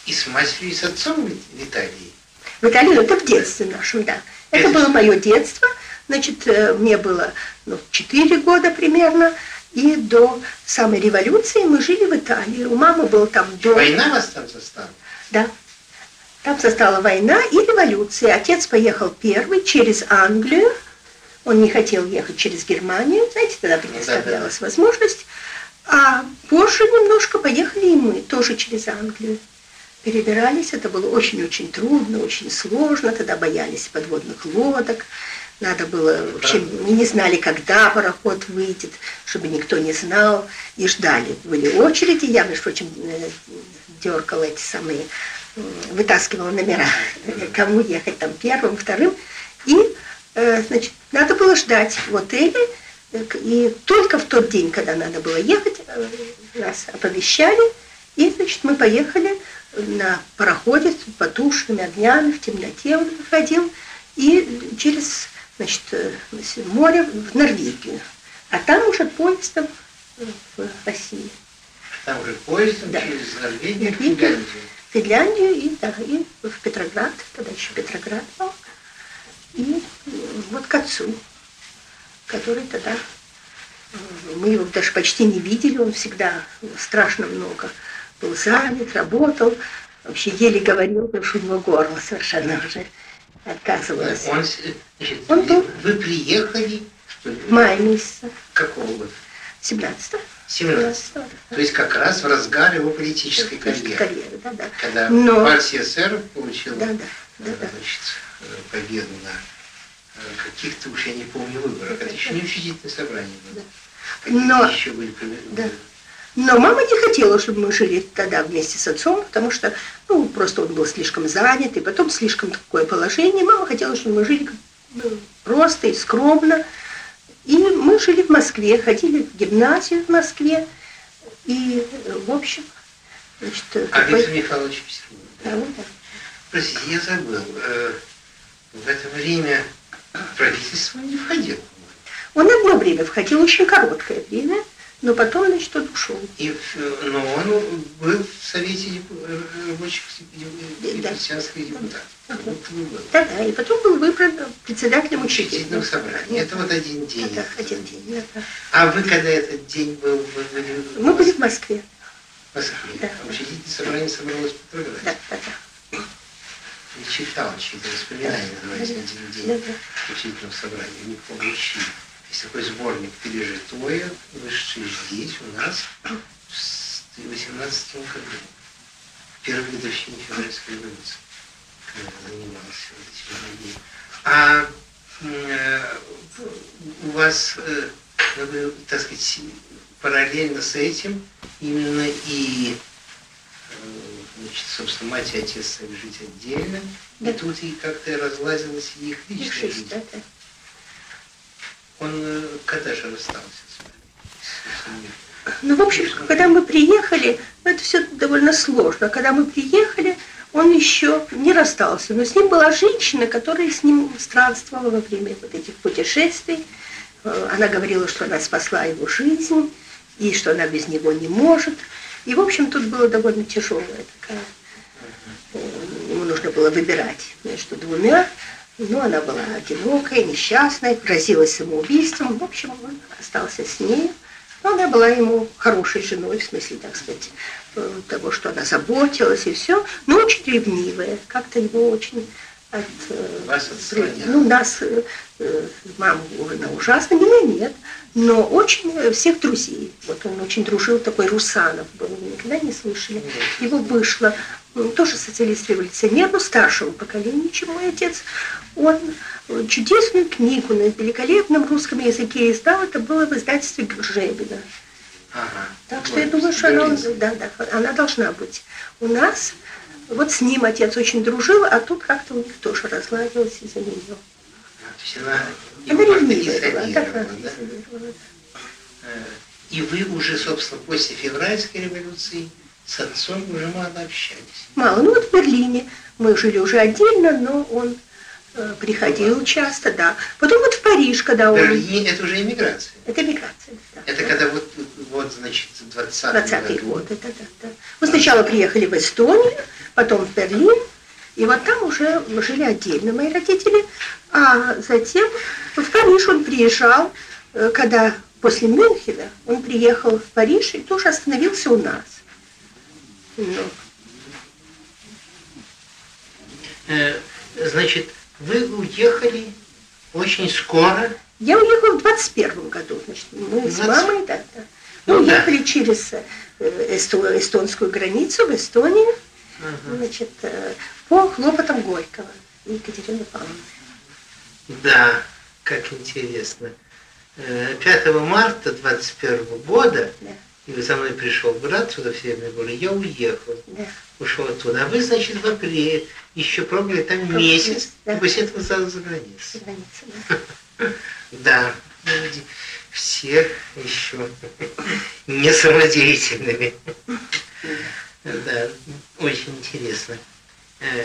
и с матерью, и с отцом в Италии. В Италии, это в детстве нашем, да. Это Это было мое детство. Значит, мне было ну, 4 года примерно. И до самой революции мы жили в Италии. У мамы был там дом. Война вас там застала? Да. Там застала война и революция. Отец поехал первый через Англию. Он не хотел ехать через Германию. Знаете, тогда предоставлялась возможность. А позже немножко поехали и мы, тоже через Англию. Перебирались, это было очень-очень трудно, очень сложно. Тогда боялись подводных лодок. Надо было, вообще, мы не знали, когда пароход выйдет, чтобы никто не знал. И ждали. Были очереди. Я, между прочим, э, дергала эти самые, м, вытаскивала номера, э, кому ехать там первым, вторым. И, э, значит, надо было ждать в отеле. Э, И только в тот день, когда надо было ехать, э, нас оповещали. И, значит, мы поехали на пароходе с потушенными огнями, в темноте он ходил. И через, значит, э, море в Норвегию. А там уже поездом э, в России. Там уже поездом Да. через Норвегию, Норвегию. Финляндию. Финляндию и, да, и в Петроград, тогда еще Петроград был. И э, вот к отцу, который тогда, мы его даже почти не видели, он всегда страшно много был занят, работал, вообще еле говорил, потому что у него горло совершенно уже отказывалось. Он, значит, Он был- вы приехали, что ли, В мае месяце, какого года? 17 17 То есть как раз в разгар его политической карьеры. карьеры. Да, да. Когда Но- партия эсеров получила Да, да, да, э, значит, э, победу на каких-то, уж я не помню, выборах. Это еще не учредительное собрание было. Но- еще были. Да. Но мама не хотела, чтобы мы жили тогда вместе с отцом, потому что, ну, просто он был слишком занят, и потом слишком такое положение. Мама хотела, чтобы мы жили бы просто и скромно. И мы жили в Москве, ходили в гимназию в Москве. И, э, в общем, значит, э, А такой- Виктор Михайлович Петербурге. Да, так. Простите, я забыл. э, В это время правительство не входило. Он одно время входил, очень короткое время, но потом, значит, он ушел. И, в- но он был в Совете э, рабочих и Да. крестьянских депутатов. Как будто бы был. Да, да, и потом был выбран председателем Учредительного собрания. Это вот один день. Это один день. да, да. А вы когда этот день был, вы были в Мы были в Москве. Москве? Да. Учредительное собрание собралось в Петрограде. Да, да, да. Я читал чьи-то воспоминания, называется «Один день да. учредительного собрания». Не помню, чьи. есть такой сборник «Пережитое», вышедший здесь у нас в 18 году, первой годовщине февральской революции, когда занимался этим А э, у вас, э, так сказать, параллельно с этим именно и значит, собственно, мать и отец стали жить отдельно, да. и тут и как-то разлазилась их личная жизнь. Да, да. Он э, когда же расстался с вами? Ну, в общем, когда мы приехали, ну, это все довольно сложно. Когда мы приехали, он еще не расстался, но с ним была женщина, которая с ним странствовала во время вот этих путешествий. Э, она говорила, что она спасла его жизнь, и что она без него не может. И, в общем, тут было довольно тяжелая такая. Э, ему нужно было выбирать между двумя. Но она была одинокая, несчастная, грозилась самоубийством. В общем, он остался с ней. Но она была ему хорошей женой, в смысле, так сказать, э, того, что она заботилась и все, но очень ревнивая. Как-то его очень от, э, Вас ну, нас, маму она ужасно, меня нет, но очень всех друзей. Вот он очень дружил, такой Русанов был, вы никогда не слышали. Его вышло тоже социалист-революционер, но старшего поколения, чем мой отец, он чудесную книгу на великолепном русском языке издал, это было в издательстве Гржебина. Ага. Так что вот, я думаю, что она, да, да, она должна быть. У нас, вот с ним отец очень дружил, а тут как-то у них тоже разладилось из-за нее. Она, ревнивая была, да? Э, и вы уже, собственно, после февральской революции с отцом уже мало общались. Мало. Ну вот в Берлине мы жили уже отдельно, но он э, приходил часто, да. Потом вот в Париж, когда он... Берлин это уже эмиграция. Это эмиграция, да. Это да. когда вот, вот значит, 20 20 год. Это, да, да. Мы сначала приехали в Эстонию, потом в Берлин, и вот там уже жили отдельно, мои родители. А затем в Париж он приезжал, э, когда после Мюнхена он приехал в Париж и тоже остановился у нас. Ну. Э, значит, вы уехали очень скоро. Я уехала в 21 году, значит, мы 20... с мамой, да, да. Мы ну, уехали да. через э, эсто, эстонскую границу в Эстонию, ага. значит, э, по хлопотам Горького Екатерины Павловны. Да, как интересно. 5 марта 21 года да. И за мной пришел брат сюда в Северный город, я уехал. Да. Ушел оттуда. А вы, значит, в апреле еще пробовали там Пробовали, месяц, да. и после этого сразу за границу. За границу, да. Да, люди все еще не самодеятельными. Да, очень интересно. Э,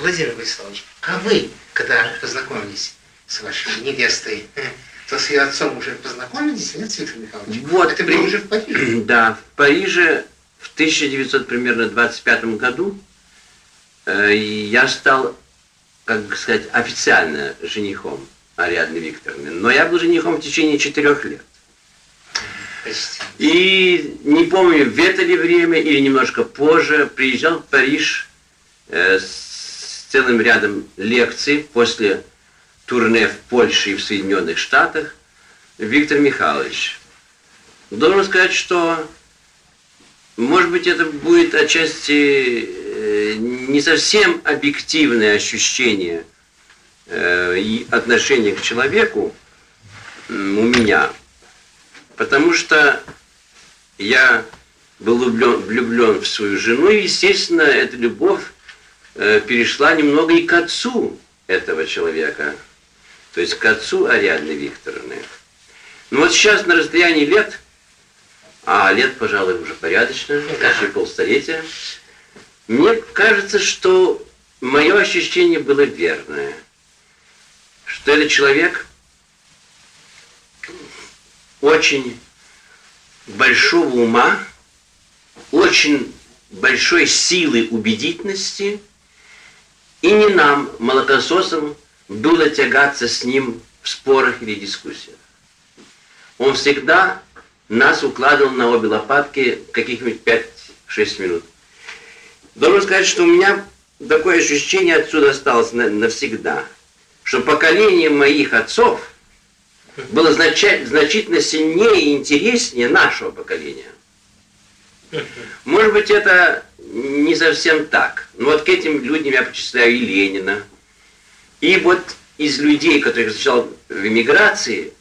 Владимир Владиславович, а вы, когда познакомились с вашей невестой, то с ее отцом уже познакомились, нет, Виктор Михайлович? Вот. Это были уже в Париже? Да, в Париже в 1925 году э, я стал, как сказать, официально женихом Ариадны Викторовны. Но я был женихом в течение четырех лет. И не помню, в это ли время или немножко позже приезжал в Париж э, с целым рядом лекций после турне в Польше и в Соединенных Штатах Виктор Михайлович. Должен сказать, что, может быть, это будет отчасти э, не совсем объективное ощущение э, и отношение к человеку у меня, потому что я был влюблен, в свою жену, и, естественно, эта любовь э, перешла немного и к отцу этого человека, то есть к отцу Ариадны Викторовны. Ну вот сейчас на расстоянии лет, а лет, пожалуй, уже порядочно, почти полстолетия, мне кажется, что мое ощущение было верное, что этот человек очень большого ума, очень большой силы убедительности, и не нам, молокососам, было тягаться с ним в спорах или дискуссиях. Он всегда нас укладывал на обе лопатки каких-нибудь 5-6 минут. Должен сказать, что у меня такое ощущение отсюда осталось навсегда, что поколение моих отцов было значительно сильнее и интереснее нашего поколения. Может быть, это не совсем так. Но вот к этим людям я причисляю и Ленина. И вот из людей, которых встречал в эмиграции,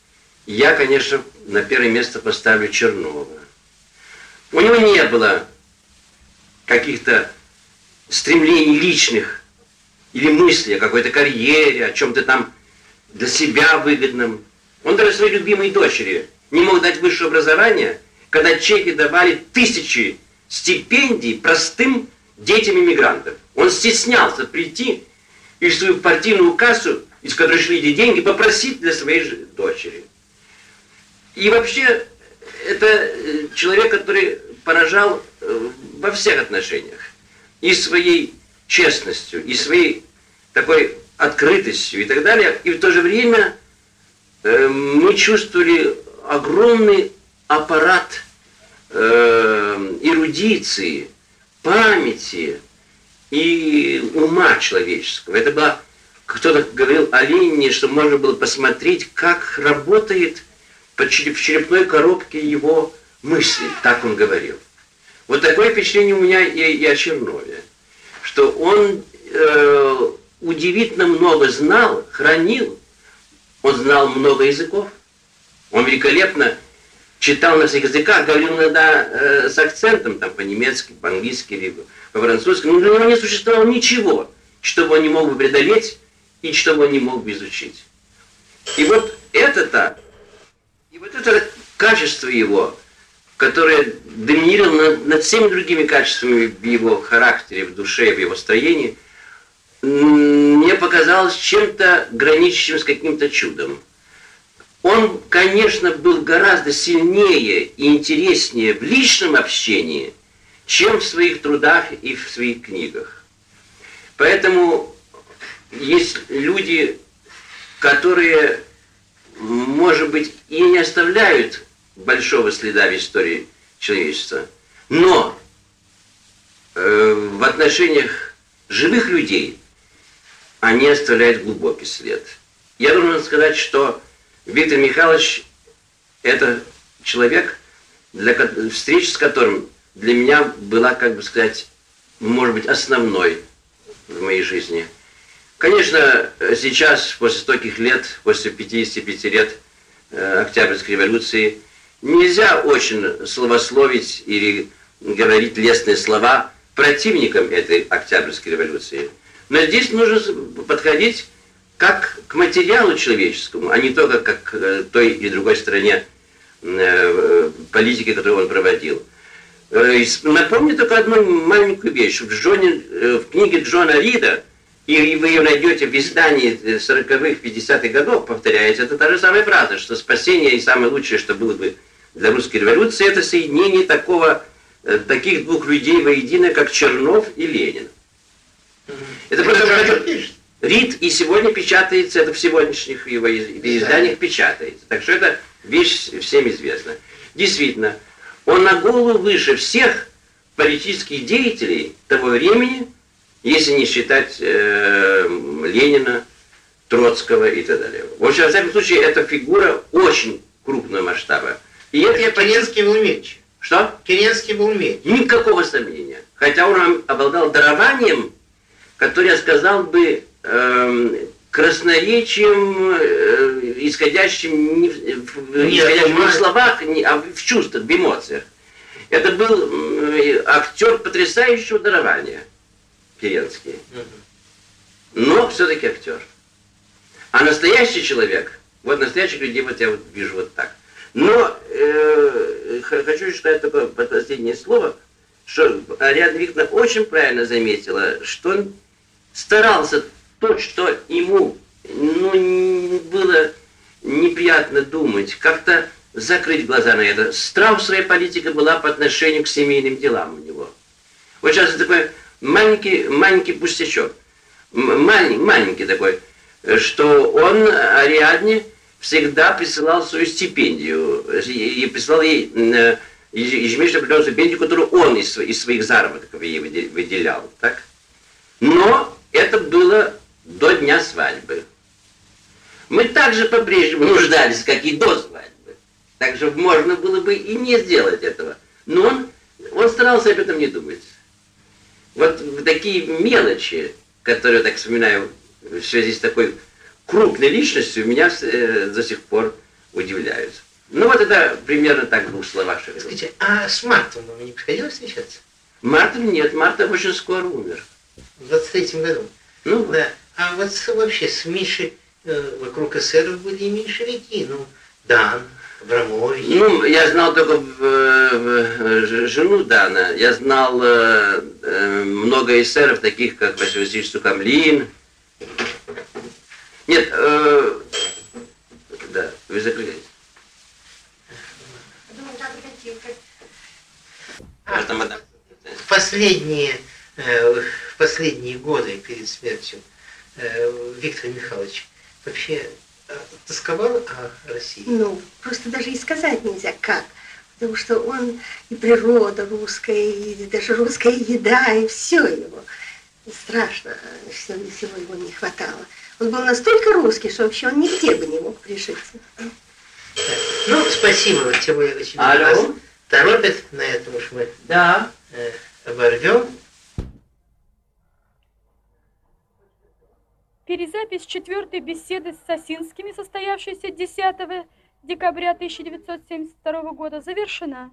я, конечно, на первое место поставлю Чернова. У него не было каких-то стремлений личных или мысли о какой-то карьере, о чем-то там для себя выгодном. Он даже своей любимой дочери не мог дать высшее образование, когда чехи давали тысячи стипендий простым детям иммигрантов. Он стеснялся прийти и свою партийную кассу, из которой шли эти деньги, попросить для своей дочери. И вообще, это э, человек, который поражал э, во всех отношениях. И своей честностью, и своей такой открытостью и так далее. И в то же время мы чувствовали огромный аппарат э, эрудиции, памяти и ума человеческого. Это было, кто-то говорил о Ленине, что можно было посмотреть, как работает в черепной коробке его мысли, так он говорил. Вот такое впечатление у меня и, и о Чернове, что он э, удивительно много знал, хранил. Он знал много языков. Он великолепно читал на всех языках, говорил иногда э, с акцентом, там, по-немецки, по-английски, либо по-французски. Но для него не существовало ничего, что бы он не мог бы преодолеть и что бы он не мог бы изучить. И вот это-то, и вот это качество его, которое доминировало над, над всеми другими качествами в его характере, в душе, в его строении – мне показалось чем-то граничащим с каким-то чудом. Он, конечно, был гораздо сильнее и интереснее в личном общении, чем в своих трудах и в своих книгах. Поэтому есть люди, которые, может быть, и не оставляют большого следа в истории человечества, но э, в отношениях живых людей – они оставляют глубокий след. Я должен сказать, что Виктор Михайлович – это человек, для встреч с которым для меня была, как бы сказать, может быть, основной в моей жизни. Конечно, сейчас, после стольких лет, после 55 лет э, Октябрьской революции, нельзя очень словословить или говорить лестные слова противникам этой Октябрьской революции – но здесь нужно подходить как к материалу человеческому, а не только как к э, той и другой стороне э, политики, которую он проводил. Э, напомню только одну маленькую вещь. В, Джоне, в книге Джона Рида, и вы ее найдете в издании 40-х, 50-х годов, повторяется, это та же самая фраза, что спасение и самое лучшее, что было бы для русской революции, это соединение такого, таких двух людей воедино, как Чернов и Ленин. Это просто Рид и сегодня печатается, это в сегодняшних его изданиях печатается. Так что это вещь всем известна. Действительно, он на голову выше всех политических деятелей того времени, если не считать э, Ленина, Троцкого и так далее. В общем, во всяком случае, эта фигура очень крупного масштаба. И это я Керенский был меньше. Что? Керенский был меньше. Никакого сомнения. Хотя он обладал дарованием который я сказал бы э, красноречием, э, исходящим не, в, исходящим не в словах, не, а в чувствах, в эмоциях. Это был э, актер потрясающего дарования, Керенский. Но все-таки актер. А настоящий человек, вот настоящих людей вот я вот вижу вот так. Но э, хочу сказать такое последнее слово, что Ариадна Викторовна очень правильно заметила, что он старался то, что ему ну, было неприятно думать, как-то закрыть глаза на это. Страусовая политика была по отношению к семейным делам у него. Вот сейчас такой маленький, маленький пустячок, маленький, маленький такой, что он Ариадне всегда присылал свою стипендию и присылал ей э, ежемесячно определенную стипендию, которую он из, из своих заработков ей выделял. Так? Но это было до дня свадьбы. Мы также по-прежнему нуждались, как и до свадьбы. Так же можно было бы и не сделать этого. Но он, он старался об этом не думать. Вот такие мелочи, которые, так вспоминаю, в связи с такой крупной личностью, меня э, до сих пор удивляют. Ну вот это примерно так в двух словах. Скажите, а с Мартом вам не приходилось встречаться? Мартин нет, Мартин очень скоро умер. В 23 году? Ну, да. А вот вообще с Мишей э, вокруг эсеров были и меньшевики, ну, Дан, Абрамович. Ну, я знал только э, жену Дана. Я знал э, э, много эсеров, таких как Василий Васильевич Сукамлин. Нет, э, да, вы закрылись. А, в последние, э, в последние годы перед смертью э, Виктор Михайлович вообще э, тосковал о России? Ну, просто даже и сказать нельзя как. Потому что он и природа русская, и даже русская еда, и все его. Страшно, все, всего его не хватало. Он был настолько русский, что вообще он нигде бы не мог прижиться. Ну, спасибо, тем более очень Алло? торопит, на этом уж мы Да. э, оборвем. Перезапись четвертой беседы с Сосинскими, состоявшейся 10 декабря 1972 года, завершена.